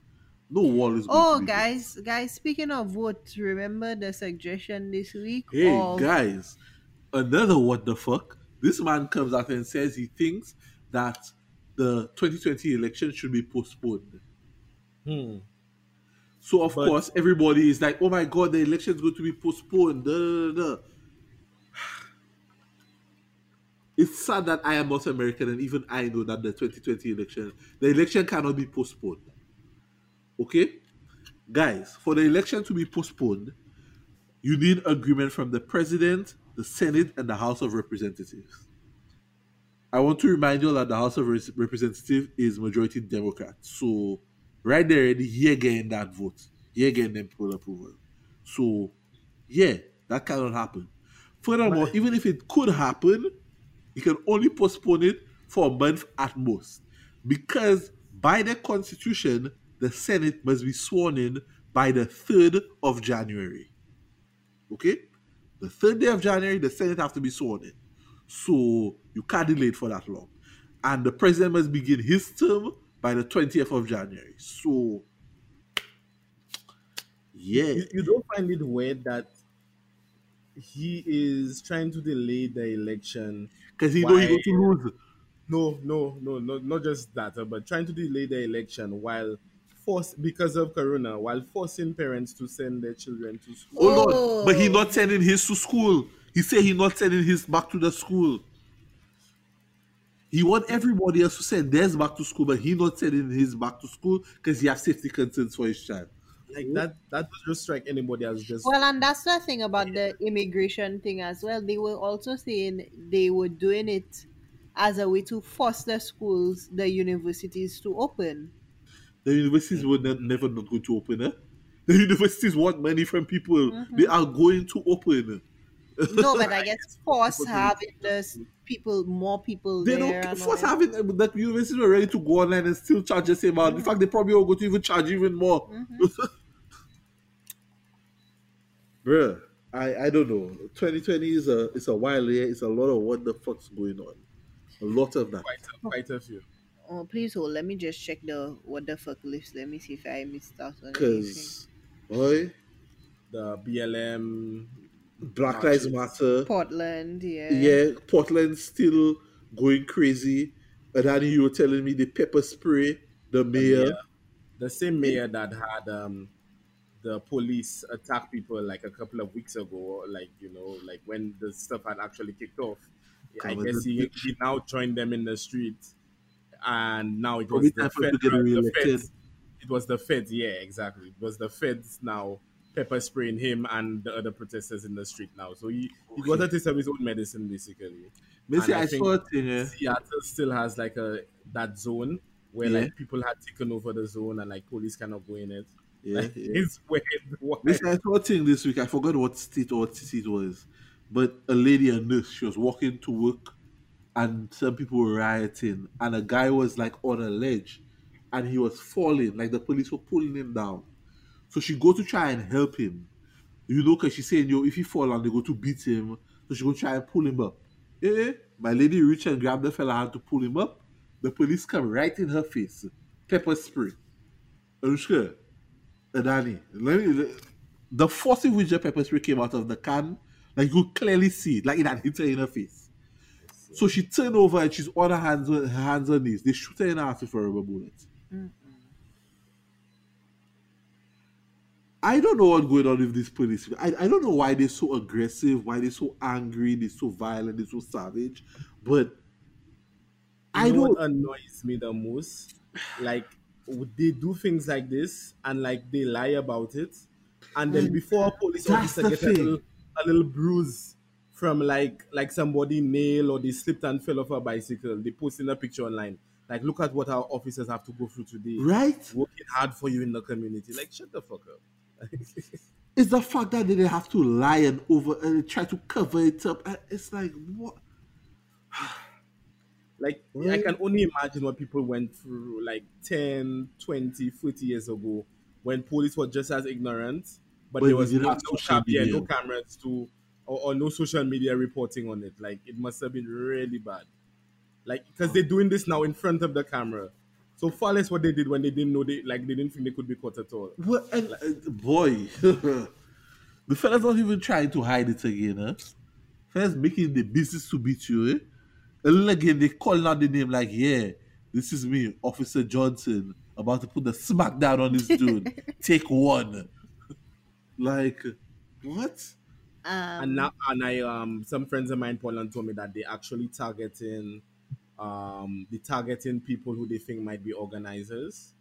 No wall is. Oh, to be guys, guys! Speaking of votes, remember the suggestion this week? Hey of, guys, another what the fuck? This man comes out and says he thinks that the 2020 election should be postponed. Hmm. So of But- course everybody is like, "Oh my god, the election is going to be postponed." Da, da, da. It's sad that I am not American and even I know that the 2020 election, the election cannot be postponed. Okay, guys, for the election to be postponed, you need agreement from the president, the Senate, and the House of Representatives. I want to remind you that the House of Representatives is majority Democrat. So, right there, already, you're getting that vote. You're getting them full approval. So, yeah, that cannot happen. Furthermore, even if it could happen, you can only postpone it for a month at most. Because by the Constitution, the Senate must be sworn in by the 3rd of January. Okay? The third day of January, the Senate have to be sworn in. So you can't delay it for that long. And the president must begin his term by the 20th of January. So yeah. You, you don't find it weird that he is trying to delay the election Because he know he going to lose. No, no, no, no, not just that, but trying to delay the election while force because of Corona, while forcing parents to send their children to school. Oh, Oh. Lord. But he not oh. sending his to school. He said he not sending his back to the school. He want everybody else to send theirs back to school, but he not sending his back to school because he have safety concerns for his child. Like that, that would just strike anybody as just Well, and that's the thing about the immigration thing as well. They were also saying they were doing it as a way to force the schools, the universities to open. The universities were ne- never not going to open. Eh? The universities want money from people. Mm-hmm. They are going to open. No, but I guess force People having the s- people, more people They there. don't and first all. having that universities were ready to go online and still charge the same amount. In fact, they probably are going to even charge even more. Mm-hmm. Bruh, I, I don't know. 2020 is a it's a wild year. It's a lot of what the fuck's going on. A lot of that. quite a, quite a few. Oh, please hold. Let me just check the what the fuck list. Let me see if I missed out on anything. Because boy, The BLM, Black Lives Matter. Portland, yeah. Yeah, Portland still going crazy. And then you were telling me the pepper spray, the mayor. mayor. the same mayor that had um the police attack people like a couple of weeks ago, like you know, like when the stuff had actually kicked off. I guess he, he now joined them in the street, and now it was the time for him to get the feds. It was the feds, yeah, exactly. It was the feds now pepper spraying him and the other protesters in the street now. So he, he got a taste of his own medicine basically. Missy, I I, saw thing. eh, Seattle still has like a that zone where Yeah. like people had taken over the zone and like police cannot go in it. Yeah, Like, yeah. It's weird. Listen, I saw a thing this week. I forgot what state or what city it was, but a lady, a nurse, she was walking to work, and some people were rioting, and a guy was like on a ledge, and he was falling. Like the police were pulling him down. So she go to try and help him, you know, because she's saying, "Yo, if he fall and they go to beat him," so she go try and pull him up. Eh, my lady reached and grabbed the fella hand to pull him up. The police come right in her face. Pepper spray. Anushka, Adani, let me, the force in which the pepper spray came out of the can, like you could clearly see it, like it had hit her in her face. So she turned over and she's on her hands, her hands and knees. They shoot her in the ass with a rubber bullet. I don't know what's going on with these police. I, I don't know why they're so aggressive, why they're so angry, they're so violent, they're so savage. But I know don't. what annoys me the most? Like they do things like this and like they lie about it, and then mm. before a police That's officer the gets a little, a little bruise from like like somebody nail or they slipped and fell off a bicycle, they post in a picture online. Like, look at what our officers have to go through today. Right? Working hard for you in the community. Like, shut the fuck up. It's the fact that they have to lie and over and try to cover it up. Uh, it's like what? Like, I can only imagine what people went through like 10, 20, 30 years ago when police were just as ignorant, but, But there was no, no, social cam- yeah, media. no cameras to, or, or no social media reporting on it. Like, it must have been really bad. Like, because they're doing this now in front of the camera. So far less what they did when they didn't know they, like, they didn't think they could be caught at all. What? And, uh, boy, the fella's not even trying to hide it again. Huh? Fella's making the business to beat you. Eh? And then again, they calling out the name like, yeah, this is me, Officer Johnson, about to put the smack down on this dude. Take one. Like, what? Um, and now and I um some friends of mine in Portland told me that they actually targeting um they targeting people who they think might be organizers.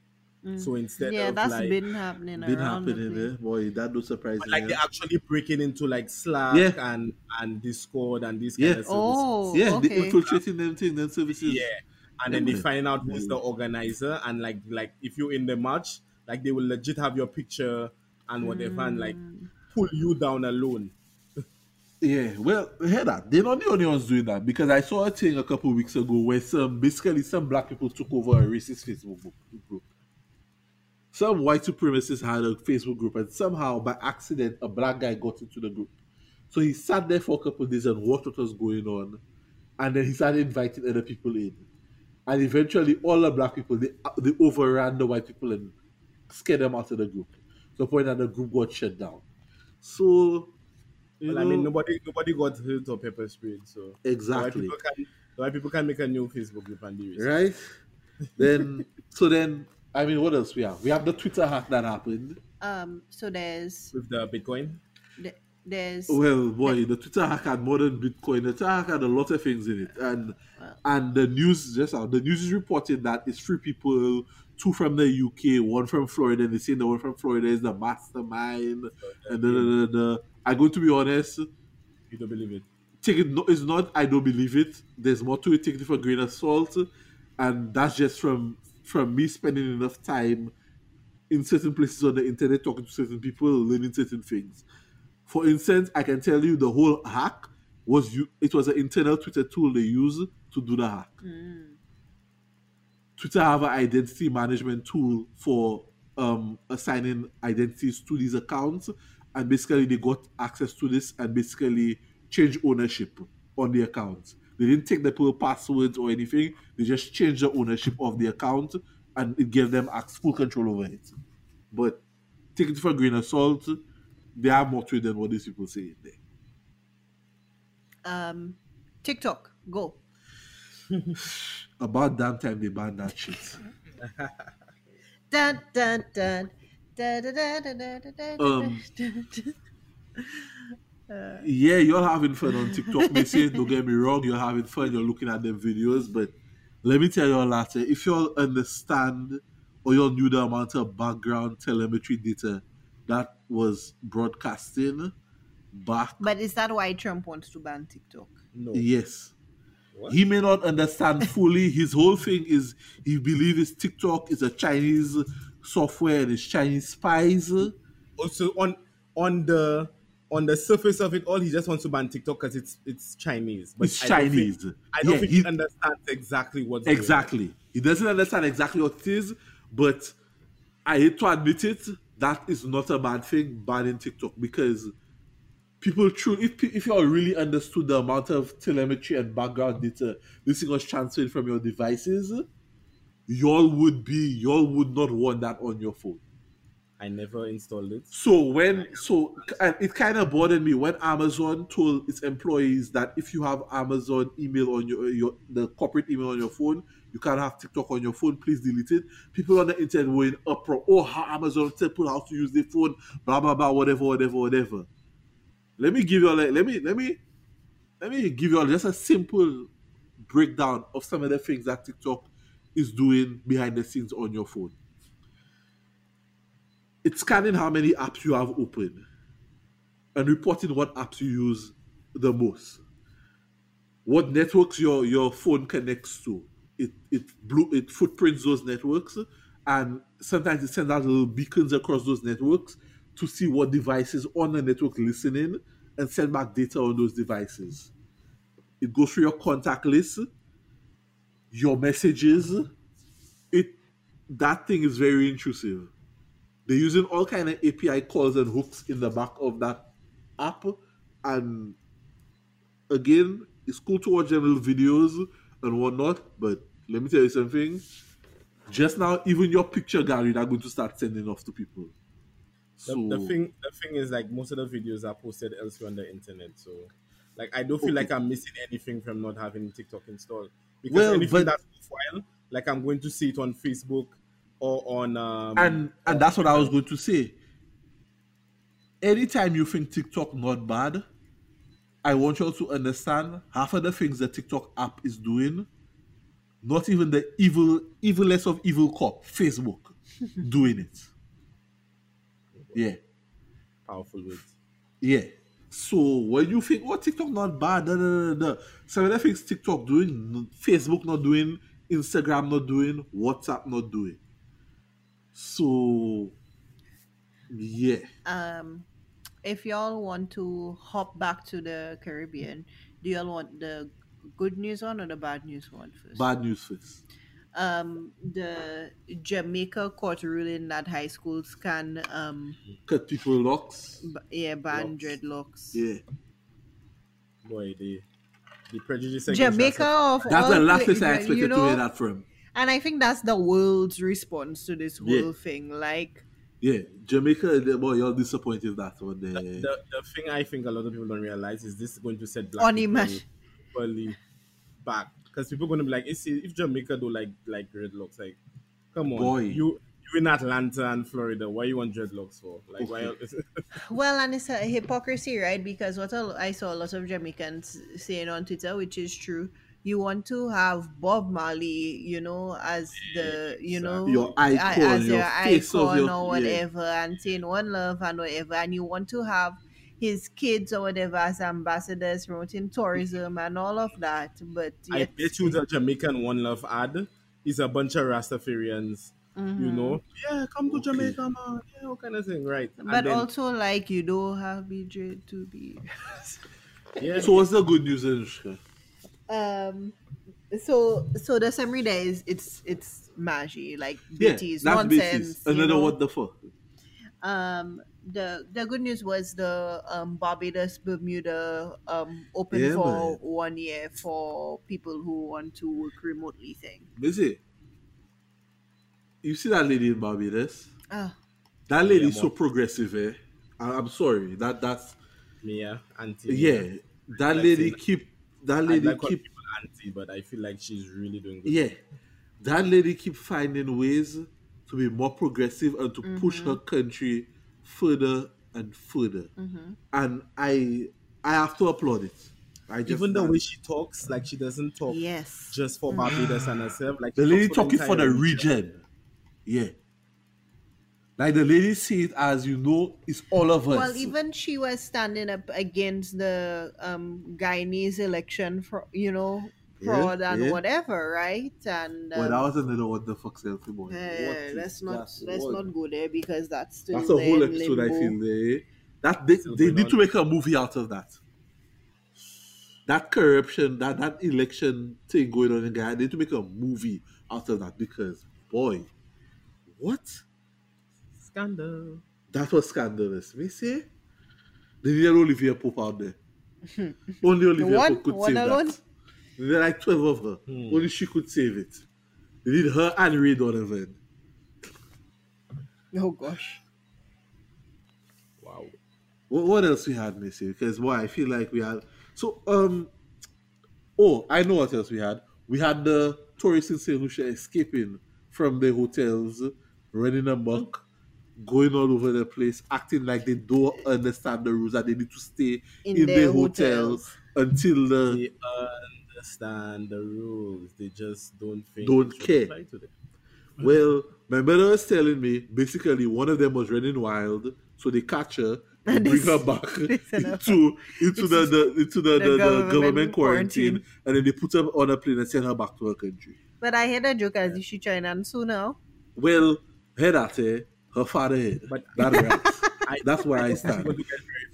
So instead yeah, of that's like been happening Been happening, eh? Boy, that don't surprise me. like they're actually breaking into like Slack Yeah. and and Discord and these Yeah. kind of services. Oh, yeah, they okay. infiltrating them things, them services. Yeah. And then they find out who's the organizer and like like if you're in the match, like they will legit have your picture and whatever and like Mm. pull you down alone. Yeah, well, hear that. They're not the only ones doing that because I saw a thing a couple weeks ago where some basically some black people took over a racist Facebook group-. Some white supremacists had a Facebook group, and somehow by accident a black guy got into the group. So he sat there for a couple of days and watched what was going on, and then he started inviting other people in. And eventually, all the black people they they overran the white people and scared them out of the group. The point that the group got shut down. So, you Well, I mean nobody nobody got hurt or pepper sprayed, so Exactly. Why people can why people can make a new Facebook group and do it. right? then so then I mean what else we have? We have the Twitter hack that happened. Um, so there's With the Bitcoin. th- there's Well, boy, the Twitter hack had more than Bitcoin. The Twitter hack had a lot of things in it, and and the news just out. The news is reporting that it's three people, two from the UK, one from Florida. And they say the one from Florida is the mastermind. And the, the, the, the I'm going to be honest. You don't believe it. take it no, it's not I don't believe it. There's more to it, take it for a grain of salt. And that's just from from me spending enough time in certain places on the internet talking to certain people, learning certain things. For instance, I can tell you the whole hack was you it was an internal Twitter tool they use to do the hack. Twitter have an identity management tool for um, assigning identities to these accounts, and basically they got access to this and basically change ownership on the account. They didn't take the people's passwords or anything; they just changed the ownership of the account, and it gave them full control over it. But take it for a grain of salt. They have more to it than what these people say in there. um TikTok. Go. About damn time they banned that shit. Dun dun dun. Um, da, da. yeah, you're having fun on TikTok, Missy. Don't get me wrong, you're having fun, you're looking at them videos, but let me tell you a later, if you understand or you all knew the amount of background telemetry data that was broadcasting back, But is that why Trump wants to ban TikTok? No. yes. What? He may not understand fully. His whole thing is he believes TikTok is a Chinese software it's Chinese spies. Also on on the on the surface of it all, he just wants to ban TikTok because it's it's Chinese. But It's I don't think- Chinese. I don't Yeah, think he- he understands exactly going. Exactly. He doesn't understand exactly what it is, but I hate to admit it, that is not a bad thing, banning TikTok, because people true if if you all really understood the amount of telemetry and background data this thing was transferred from your devices, y'all would be y'all would not want that on your phone. I never installed it. So when so and it kind of bothered me when Amazon told its employees that if you have Amazon email on your your the corporate email on your phone, you can't have TikTok on your phone. Please delete it. People on the internet were in uproar. Oh, how Amazon tell people how to use their phone, blah blah blah, whatever, whatever, whatever. Let me give you all like, let me let me let me give you all just a simple breakdown of some of the things that TikTok is doing behind the scenes on your phone. It's scanning how many apps you have open and reporting what apps you use the most. What networks your, your phone connects to. It it blue it footprints those networks and sometimes it sends out little beacons across those networks to see what devices on the network listening and send back data on those devices. It goes through your contact list, your messages. It that thing is very intrusive. They're using all kind of API calls and hooks in the back of that app, and again, it's cool to watch them little videos and whatnot. But let me tell you something. Just now, even your picture gallery, they're going to start sending off to people. So the thing the thing is like most of the videos are posted elsewhere on the internet, so like I don't feel like I'm missing anything from not having TikTok installed. Because Well, anything but- that's worthwhile, like I'm going to see it on Facebook or on um and and that's what I was going to say. Anytime you think TikTok not bad, I want you all to understand half of the things the TikTok app is doing, not even the evil, evilest of evil cop, Facebook, doing it. Yeah, powerful words. yeah. So when you think, oh, TikTok not bad, da, da, da, da. some of the things TikTok doing, Facebook not doing, Instagram not doing, WhatsApp not doing. So, yeah. Um, if y'all want to hop back to the Caribbean, do y'all want the good news one or the bad news one first? Bad news first. Um, the Jamaica court ruling that high schools can um, Cut people locks. b- yeah ban Locks. dreadlocks. Yeah. Boy, the the prejudice against Jamaica us- of That's all the last place I you expected know, to hear that from. And I think that's the world's response to this whole Yeah. thing. Like, Yeah. Jamaica, the- boy, you're disappointed that one. the, the, the thing I think a lot of people don't realize is this is going to set black Unimaginable. people equally back because people are going to be like, if, if Jamaica do like like dreadlocks, like, come on, Boy. you you in Atlanta and Florida, why you want dreadlocks for? Like, why? well, and it's a hypocrisy, right? Because what a- I saw a lot of Jamaicans saying on Twitter, which is true. You want to have Bob Marley, you know, as the, you know, Your icon, as your your face of icon your- or yeah. whatever, and saying one love and whatever, and you want to have his kids or whatever as ambassadors promoting tourism and all of that. But I bet you the Jamaican One Love ad is a bunch of Rastafarians, Mm-hmm. you know, yeah, come to Okay. Jamaica, man, yeah, what kind of thing, right? But then- also like you don't have BJ to be. yeah, so what's the good news, Anushka? um so so the summary there is it's it's magi like Yeah, BT's that's nonsense basis. you Another know. what the fuck? um the the good news was the um barbados bermuda um open Yeah, for man. one year for people who want to work remotely thing Busy. You see that lady in Barbados? ah That lady is so progressive, eh? I- I'm sorry. That that's Mia, auntie. yeah. That Like lady keep that I lady like keep auntie, but I feel like she's really doing good. yeah. That lady keep finding ways to be more progressive and to push her country further and further. And I I have to applaud it. I just Even the way she talks, like she doesn't talk yes just for Barbados and herself. Like the lady talking for the entire region. Yeah. Like the lady see it as you know, it's all of us. well even she was standing up against the um guyanese election for you know Yeah, and yeah. whatever right and um, well, that was another what the fuck selfie boy. Eh, What is let's not let's one? not go there because that's still That's a there whole in episode. I feel there. That they, Still they need to make a movie out of that. That corruption, that that election thing going on in Guyana, they need to make a movie out of that because boy, what? Scandal. That was scandalous. We say They needed Olivia Pope out there. Only Olivia one? Pope could One save alone? that. There are like 12 of her. Hmm. Only she could save it. They need her and Ray Donovan. Oh gosh. Wow. What, what else we had, Missy? Because boy, I feel like we had so um oh, I know what else we had. We had the tourists in St. Lucia escaping from their hotels, running amok, going all over the place, acting like they don't understand the rules that they need to stay In in, their their hotels until the They understand the rules. They just don't think Don't care. apply to them. Well, my mother was telling me basically one of them was running wild, so they catch her and And they bring her back they into into the, the into the, the, the government, government quarantine, quarantine. and then they put her on a plane and send her back to her country. But I heard a joke as if she trying and so now. Well, head at her, eh? her father head. But- that right. I, That's where I don't stand.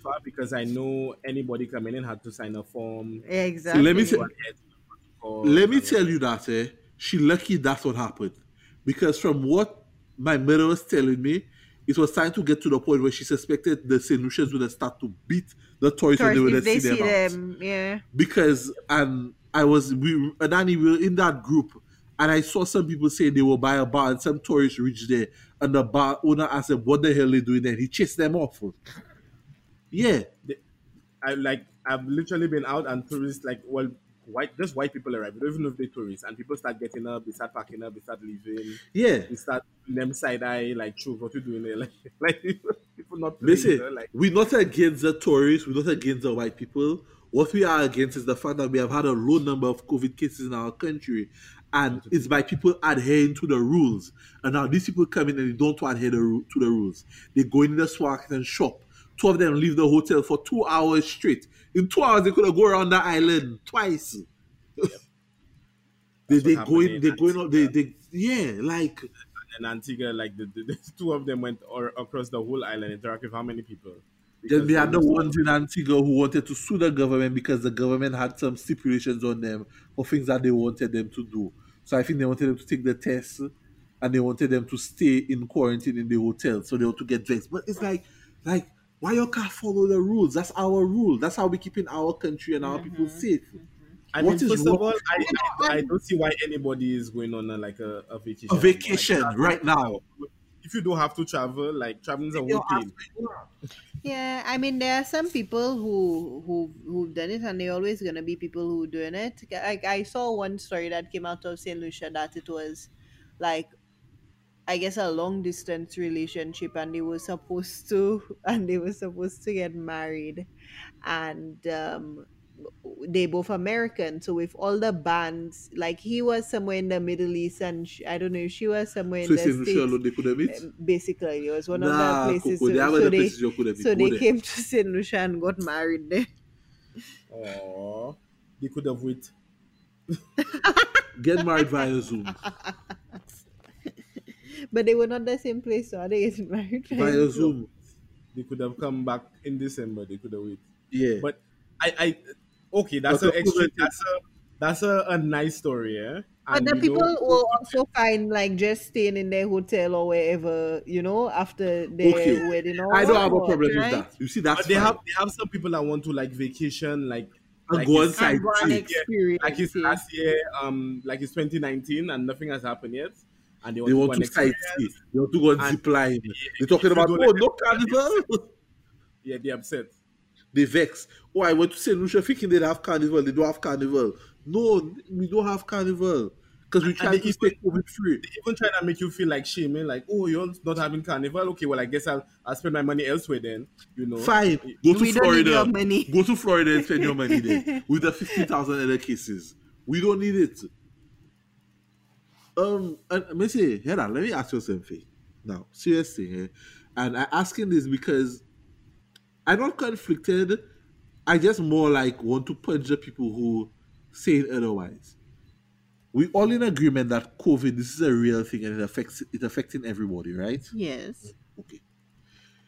Think we're going to get very far because I know anybody coming in had to sign a form. Yeah, exactly. let me go tell- ahead to the protocol Let me tell you that eh, she lucky that's what happened. Because from what my mother was telling me, it was time to get to the point where she suspected the St. Lucians would start to beat the tourists when they would see see them, out. them, yeah. because and I was we and Danny we were in that group and I saw some people saying they will buy a bar and some tourists reached there and the bar owner asked them what the hell they doing there. He chased them off. Yeah. I like I've literally been out and tourists like well white just white people arrive. You don't even know if they're tourists and people start getting up, they start packing up, they start leaving, Yeah. they start them side eye like truth, what you doing there? Like like people not playing, Listen, you know, like we're not against the tourists, we're not against the white people. What we are against is the fact that we have had a low number of COVID cases in our country, and it's by people adhering to the rules. And now these people come in and they don't adhere to the rules. They go in the supermarket and shop. Two of them leave the hotel for two hours straight. In two hours, they could have go around the island twice. they they what go in, they in go in, they, they yeah, like in Antigua, like the, the, the two of them went or across the whole island, interact with how many people? Then we had the ones in Antigua who wanted to sue the government because the government had some stipulations on them for things that they wanted them to do. So I think they wanted them to take the test and they wanted them to stay in quarantine in the hotel so they want to get dressed. But it's like, like, why you can't follow the rules? That's our rule. That's how we keep in our country and our people mm-hmm. safe. Mm-hmm. I What mean, is first of all, I, I, I don't see why anybody is going on a, like a, a vacation. A vacation Like, right now. If you don't have to travel, like traveling is a whole thing. Yeah, I mean there are some people who who who've done it, and there always gonna be people who doing it. Like I saw one story that came out of Saint Lucia that it was like I guess a long distance relationship, and they were supposed to and they were supposed to get married, and um they both American. So with all the bands, like he was somewhere in the Middle East, and sh I don't know if she was somewhere in So the it's in States. Lucia, they could have meet. Um, Basically, it was one Nah, of the places. Coco, so- they have so other they- places you could have so they there. came to St. Lucia and got married there. Aww. They could have waited. Get married via Zoom. But they were not the same place, so are they getting married? Via Zoom. They could have come back in December. They could have waited. Yeah. But I, I, okay, that's an a the extreme. COVID That's a that's a, a nice story, yeah. But the people know- were also find like just staying in their hotel or wherever, you know, after their Okay. wedding. Or I don't have a problem right? with that. You see, that's But they fine. have they have some people that want to like vacation, like And like go it's- on And go and sightseeing. experience. like it's last year, um, like it's 2019, and nothing has happened yet, and they want They to want go to and experience. They want to go on And- zip line. Yeah, They're talking about, oh, let no carnival. Yeah, they're upset. they vex. Oh, I went to St. Lucia thinking they'd have carnival. They don't have carnival. No, we don't have carnival. Because we And try they to stay even- COVID free. They even try to make you feel like shaming, eh? like, oh, you're not having carnival. Okay, well, I guess I'll I'll spend my money elsewhere then. You know, Fine. Go to We don't need Florida. your money. Go to Florida and spend your money there with the 15,000 other cases. We don't need it. Um, and let me say, Hannah, let me ask you something. Now, seriously, eh? and I'm asking this because I'm not conflicted. I just more like want to punch the people who say it otherwise. We all in agreement that COVID, this is a real thing and it affects it affecting everybody, right? Yes. Okay.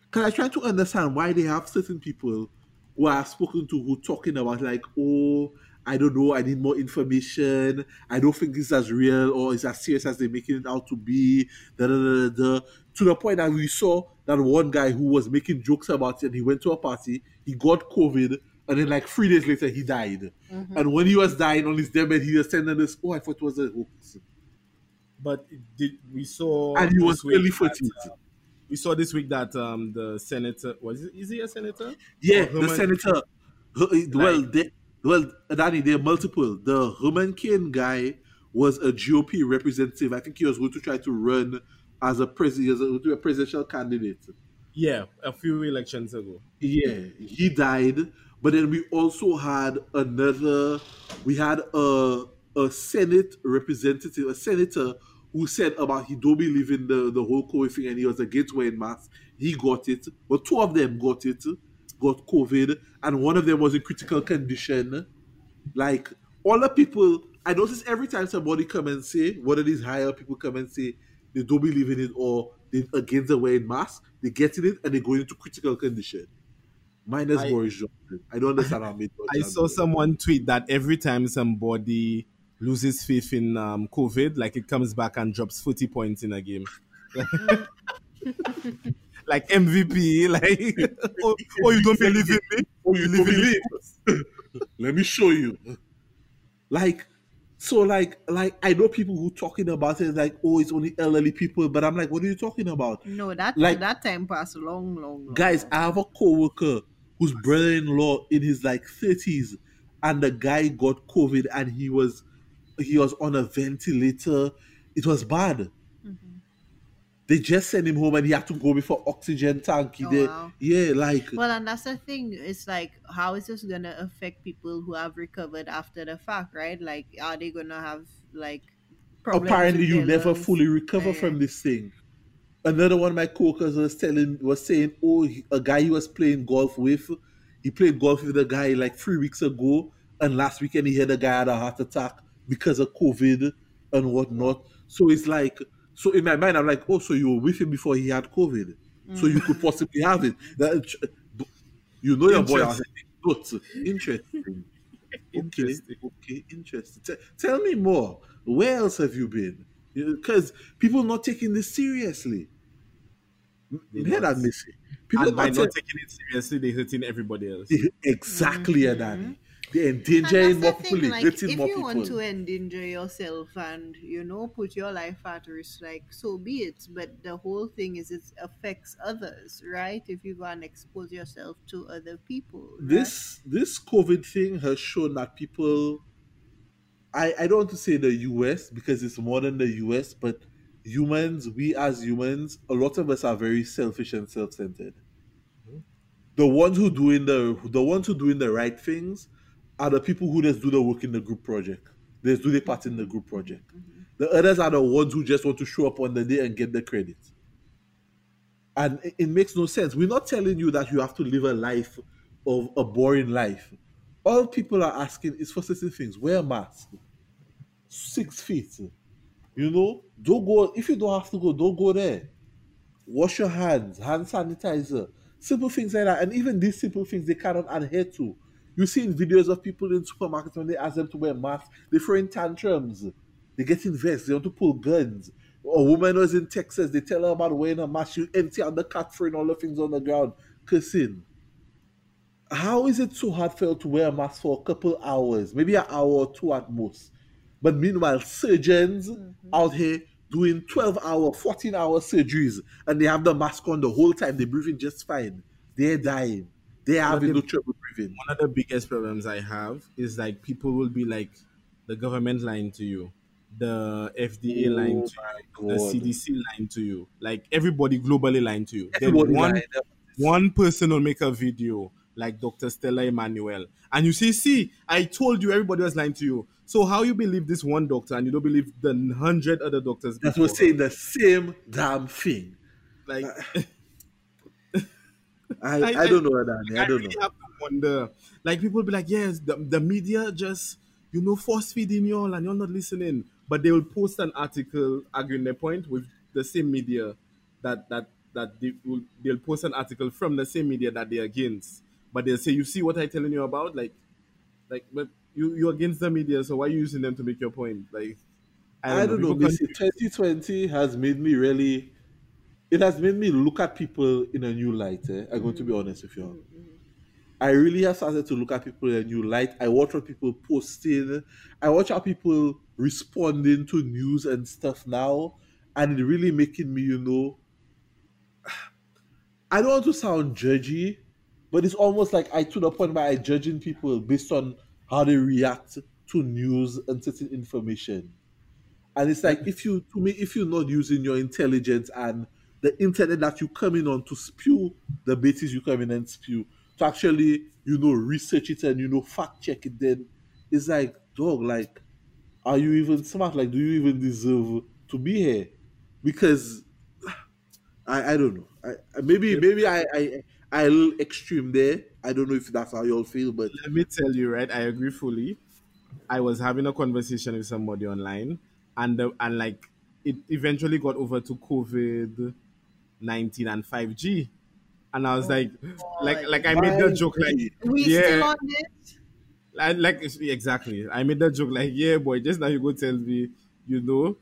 Because I try to understand why they have certain people who I've spoken to who talking about like, oh, I don't know, I need more information. I don't think it's as real or it's as serious as they're making it out to be. Da, da, da, da, da. To the point that we saw that one guy who was making jokes about it. And he went to a party, he got COVID, and then like three days later he died. Mm-hmm. And when he was dying on his deathbed, he was sending this. Oh, I thought it was a hoax. But did we saw And he this was week early that, uh, we saw this week that um the senator was is he a senator? Yeah, Or the senator. Her- Well, they, well, Danny, there are multiple. The Herman Cain guy was a GOP representative. I think he was going to try to run as a president, as a, a presidential candidate. Yeah, a few elections ago. Yeah, he died. But then we also had another. We had a a Senate representative, a senator who said about he don't believe in the the whole COVID thing and he was against wearing masks. He got it, but two of them got it, got COVID, and one of them was in critical condition. Like all the people, I notice every time somebody come and say one of these higher people come and say they don't believe in it or they against the wearing masks, they get in it and they go into critical condition. Minus I- Boris Johnson. I don't understand how made I saw someone tweet that every time somebody loses faith in um, COVID, like it comes back and drops 40 points in a game. like MVP, like, oh, oh, you don't believe in me? Oh, you don't believe? Let me show you. Like, so like like I know people who talking about it like, oh, it's only elderly people, but I'm like, what are you talking about? No, that Like- that time passed long, long, long. Guys, I have a coworker whose brother-in-law in his like 30s, and the guy got COVID and he was he was on a ventilator. It was bad. They just sent him home and he had to go before oxygen tank. Oh, did, wow. yeah, like Well, and that's the thing. It's like, how is this gonna affect people who have recovered after the fact, right? Like, are they gonna have like problems? apparently you never lungs? fully recover Yeah. from this thing. Another one of my coworkers was telling was saying, oh, he- a guy he was playing golf with, he played golf with a guy like three weeks ago, and last weekend he had a guy had a heart attack because of COVID and whatnot. So it's like, so in my mind, I'm like, oh, so you were with him before he had COVID, so you could possibly have it. That, you know your boy. I was like, "But interesting. Okay, Interesting. okay, interesting. Te- tell me more. Where else have you been? Because people not taking this seriously. They Hear not. that, Missy? People And by not not taking it seriously, they're hurting everybody else. exactly, Mhm. Adani. They're endangering more the people, thing, like, if more you people. want to endanger yourself and you know put your life at risk, like so be it. But the whole thing is it affects others, right? If you go and expose yourself to other people, right? this this COVID thing has shown that people I, I don't want to say the US because it's more than the US, but humans, we as humans, a lot of us are very selfish and self-centered. Mm-hmm. The ones who doing the the ones who doing the right things are the people who just do the work in the group project. They just do the part in the group project. Mm-hmm. The others are the ones who just want to show up on the day and get the credit. And it, it makes no sense. We're not telling you that you have to live a life of a boring life. All people are asking is for certain things. Wear a mask. Six feet. You know, don't go if you don't have to go, don't go there. Wash your hands, hand sanitizer, simple things like that. And even these simple things they cannot adhere to. You see in videos of people in supermarkets when they ask them to wear masks, they throw in tantrums. They get in vests, they want to pull guns. A woman was in Texas, they tell her about wearing a mask, you empty out the cat throwing all the things on the ground, cursing. How is it so hard for you to wear a mask for a couple hours, maybe an hour or two at most? But meanwhile, surgeons mm-hmm. out here doing 12 hour, 14 hour surgeries and they have the mask on the whole time. They're breathing just fine. They're dying. They're having no trouble breathing. One of the biggest problems I have is like people will be like, the government lying to you, the FDA Oh lying to you, the CDC lying to you, like everybody globally lying to you. Everybody then one one person will make a video like Dr. Stella Immanuel. and you say, "See, I told you everybody was lying to you." So how you believe this one doctor and you don't believe the hundred other doctors? That her? saying the same damn thing. like. Uh, I, I- I, don't know, Adani. I I don't really know. have to wonder. Like people be like, yes, the, the media just you know force feeding you all and you're not listening. But they will post an article arguing their point with the same media that that that they will they'll post an article from the same media that they're against. But they'll say, you see what I'm telling you about? Like like but you you're against the media, so why are you using them to make your point? Like I don't know. people Missy, confuse- 2020 has made me really it has made me look at people in a new light. Eh? I'm going to be mm-hmm. honest with you. Mm-hmm. I really have started to look at people in a new light. I watch what people posting. I watch how people responding to news and stuff now, and it really making me, you know. I don't want to sound judgy, but it's almost like I to the point where I judging people based on how they react to news and certain information. And it's like mm-hmm. if you to me, if you're not using your intelligence and the internet that you come in on to spew the bases you come in and spew, to actually, you know, research it and you know, fact check it, then it's like, dog, like, are you even smart? Like, do you even deserve to be here? Because I, I don't know. I, maybe maybe I I I extreme there. I don't know if that's how y'all feel, but Let me tell you, right? I agree fully. I was having a conversation with somebody online, and the, and like it eventually got over to COVID nineteen and five G, and I was oh like, like like I made the joke like, We yeah, still on this? I, like exactly. I made that joke like, yeah, boy, just now you go tell me, you know,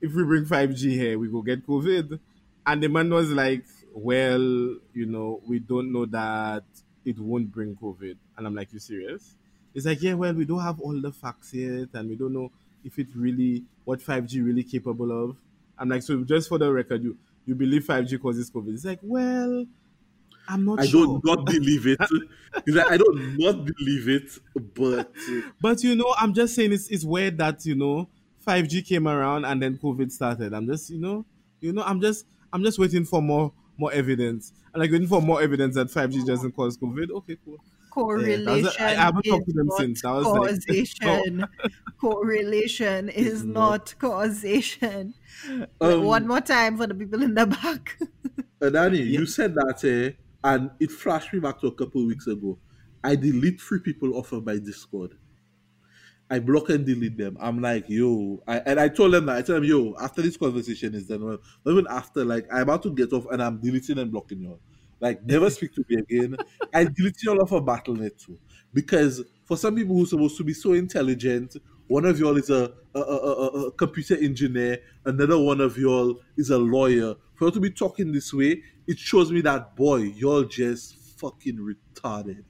if we bring 5G here, we go get COVID. And the man was like, well, you know, we don't know that it won't bring COVID. And I'm like, you serious? It's like, yeah, well, we don't have all the facts yet, and we don't know if it really, what 5G really capable of. I'm like, so just for the record, you you believe 5G causes COVID? It's like, well, I'm not I sure. don't not believe it. It's like, I don't not believe it, but uh, But you know, I'm just saying it's it's weird that you know 5G came around and then COVID started. I'm just you know, you know, I'm just I'm just waiting for more more evidence. And like waiting for more evidence that 5G doesn't cause COVID. Okay, cool. Correlation I haven't talked to is them not since. That was like- causation. Correlation is not causation. Um, One more time for the people in the back. uh, Danny, you said that, eh, and it flashed me back to a couple of weeks ago. I delete three people off of my Discord. I block and delete them. I'm like, yo, I, and I told them that I told them, yo, after this conversation is done, well, not even after, like, I'm about to get off and I'm deleting and blocking you. Like, never speak to me again. I delete all of Battle.net too, because for some people who's supposed to be so intelligent, one of y'all is a, a, a, a, a computer engineer, another one of y'all is a lawyer. For you to be talking this way, it shows me that boy, y'all just fucking retarded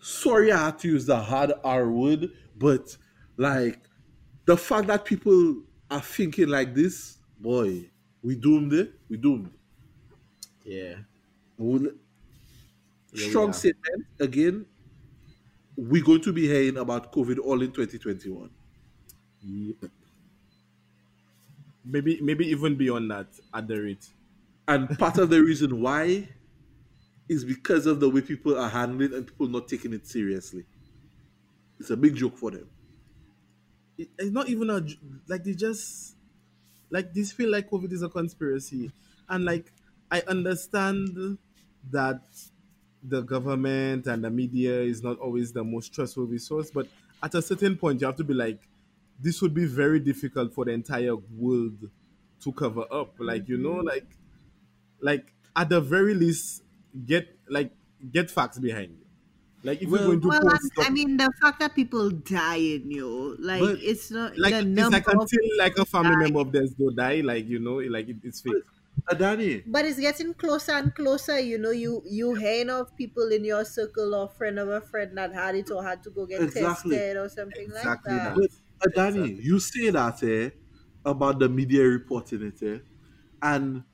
sorry I had to use the hard R word, but like the fact that people are thinking like this, boy, we doomed it. We doomed. Yeah. We'll- Yeah, strong statement again. We're going to be hearing about COVID all in 2021. Yep. Maybe maybe even beyond that at the rate. And part of the reason why is because of the way people are handling and people not taking it seriously. It's a big joke for them. it- it's not even a like they just like this feel like COVID is a conspiracy, and like I understand that the government and the media is not always the most trustworthy source, but at a certain point you have to be like, this would be very difficult for the entire world to cover up. Like you know, mm-hmm. like like at the very least, get like get facts behind you. Like if Well- you're going to Well, post I'm- stuff, I mean, the fact that people die in you, like it's not like the it's number. like until like a family member of theirs go die, like you know, like it, it's fake. Uh, Danny, but it's getting closer and closer. You know, you you hearing of people in your circle or friend of a friend that had it or had to go get Exactly. tested or something Exactly like that. that. But Danny, Exactly. you say that eh, about the media reporting it, eh, and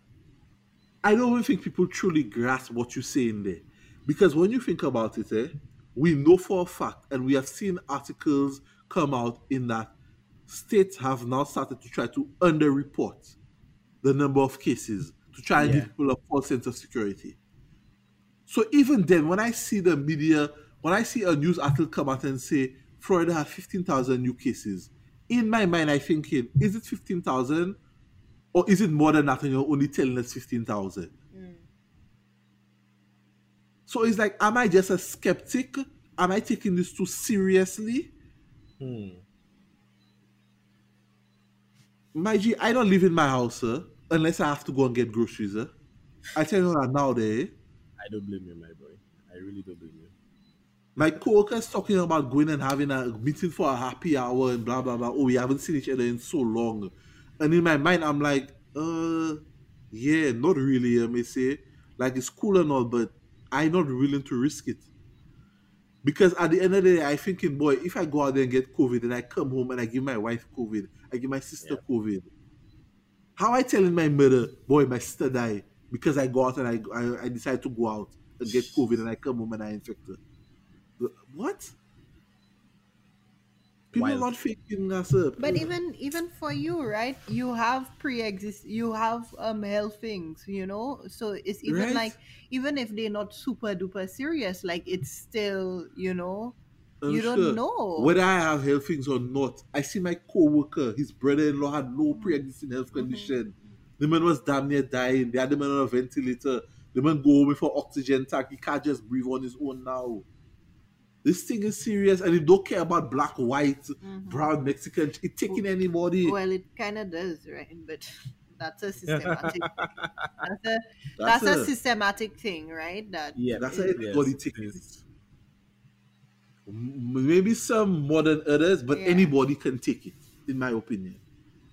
I don't even think people truly grasp what you say in there. Because when you think about it, eh, we know for a fact, and we have seen articles come out in that states have now started to try to underreport the number of cases to try and Yeah. give people a false sense of security. So even then, when I see the media, when I see a news article come out and say Florida has 15,000 new cases, in my mind, I thinking, is it 15,000 or is it more than that and you're only telling us 15,000? So it's like, am I just a skeptic? Am I taking this too seriously? Hmm. My G, I don't live in my house, sir, unless I have to go and get groceries, sir. I tell you that now, there. I don't blame you, my boy. I really don't blame you. My co-workers talking about going and having a meeting for a happy hour and blah blah blah. Oh, we haven't seen each other in so long. And in my mind, I'm like, uh, Yeah, not really. I may say, like it's cool and all, but I'm not willing to risk it. Because at the end of the day, I'm thinking, boy, if I go out there and get COVID and I come home and I give my wife COVID, I give my sister COVID. How I telling my mother, boy, my sister died because I go out and I, I I decide to go out and get COVID and I come home and I infect her. What? People Wild. not thinking us up. But even even for you, right? You have pre-exist. You have um health things, you know. So it's even Right. like even if they're not super duper serious, like it's still, you know, you don't know. Whether I have health things or not, I see my co-worker, his brother-in-law had no pre-existing health Mm-hmm. condition. The man was damn near dying. They had the man on a ventilator. The man go home for oxygen tank. He can't just breathe on his own now. This thing is serious, and he don't care about black, white, Mhm. brown, Mexican. He taking anybody. Well, it kind of does, right? But that's a systematic. that's a that's, that's, a, a, systematic thing, right? That Yeah, that's yes, how everybody it taking is. it. M- Maybe some more than others, but Yeah. anybody can take it, in my opinion.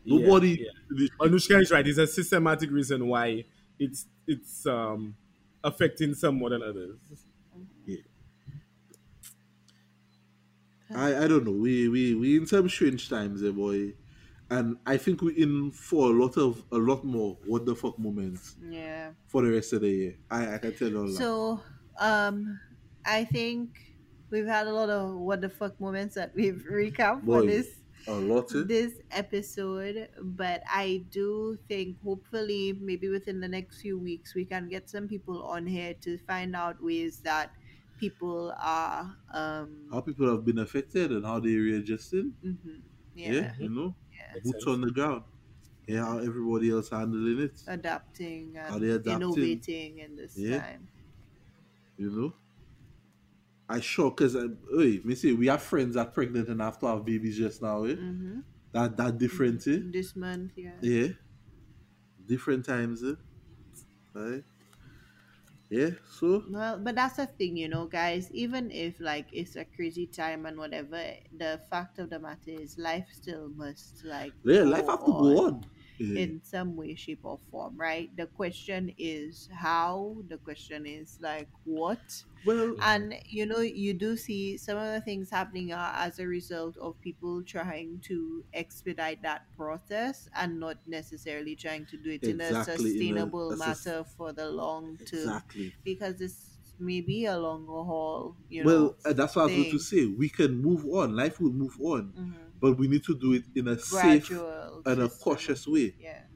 Nobody. yeah. Anushka is right. It's a systematic reason why it's it's um affecting some more than others. I, I don't know. We we we in some strange times, eh, boy. And I think we're in for a lot of a lot more what the fuck moments yeah. for the rest of the year. I, I can tell you all that. So, um, I think we've had a lot of what the fuck moments that we've recapped for this A lot. eh? this episode, but I do think hopefully maybe within the next few weeks we can get some people on here to find out ways that people are um How people have been affected and how they readjusting. mhm, Yeah, yeah, you know, yeah, boots sense. on the ground. Yeah, how everybody else handling it. adapting Are they adapting? innovating in this Yeah. time. You know. I sure because hey, me say we have friends that pregnant and have to have babies just now. Eh? hmm That that different. Eh? This month, yeah. Yeah. Different times. Eh? Right. Yeah. So Well, but that's the thing, you know, guys. Even if like it's a crazy time and whatever, the fact of the matter is, life still must like yeah, life have to go on. Yeah. in some way, shape, or form, right? The question is how. The question is like what. well, And you know, you do see some of the things happening are as a result of people trying to expedite that process and not necessarily trying to do it in a Exactly, in a- sustainable a sus- matter for the long term exactly. because it's maybe a longer haul, you well, know. uh, that's what I was going to say. We can move on. Life will move on, mhm, but we need to do it in a safe and a cautious way. Yeah.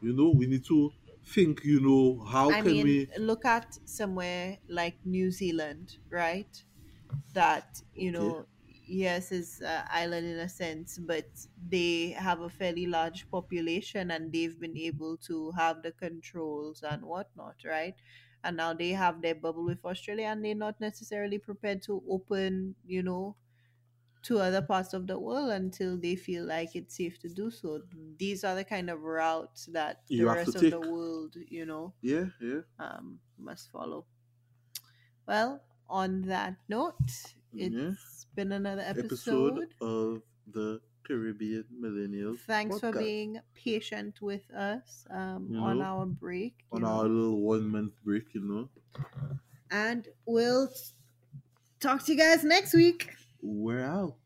You know, we need to think. You know, how I can mean, we? look at somewhere like New Zealand, right? That, you Okay. know, yes, is an island in a sense, but they have a fairly large population and they've been able to have the controls and whatnot, right? And now they have their bubble with Australia and they're not necessarily prepared to open, you know, to other parts of the world until they feel like it's safe to do so. These are the kind of routes that You the rest of the world, you know, Yeah, yeah. um, must follow. Well, on that note, it's Yeah. been another Episode episode. of the Caribbean Millennials. Thanks for being patient with us um, You on know, our break. on know. our little one month break. You know, And we'll talk to you guys next week we're out.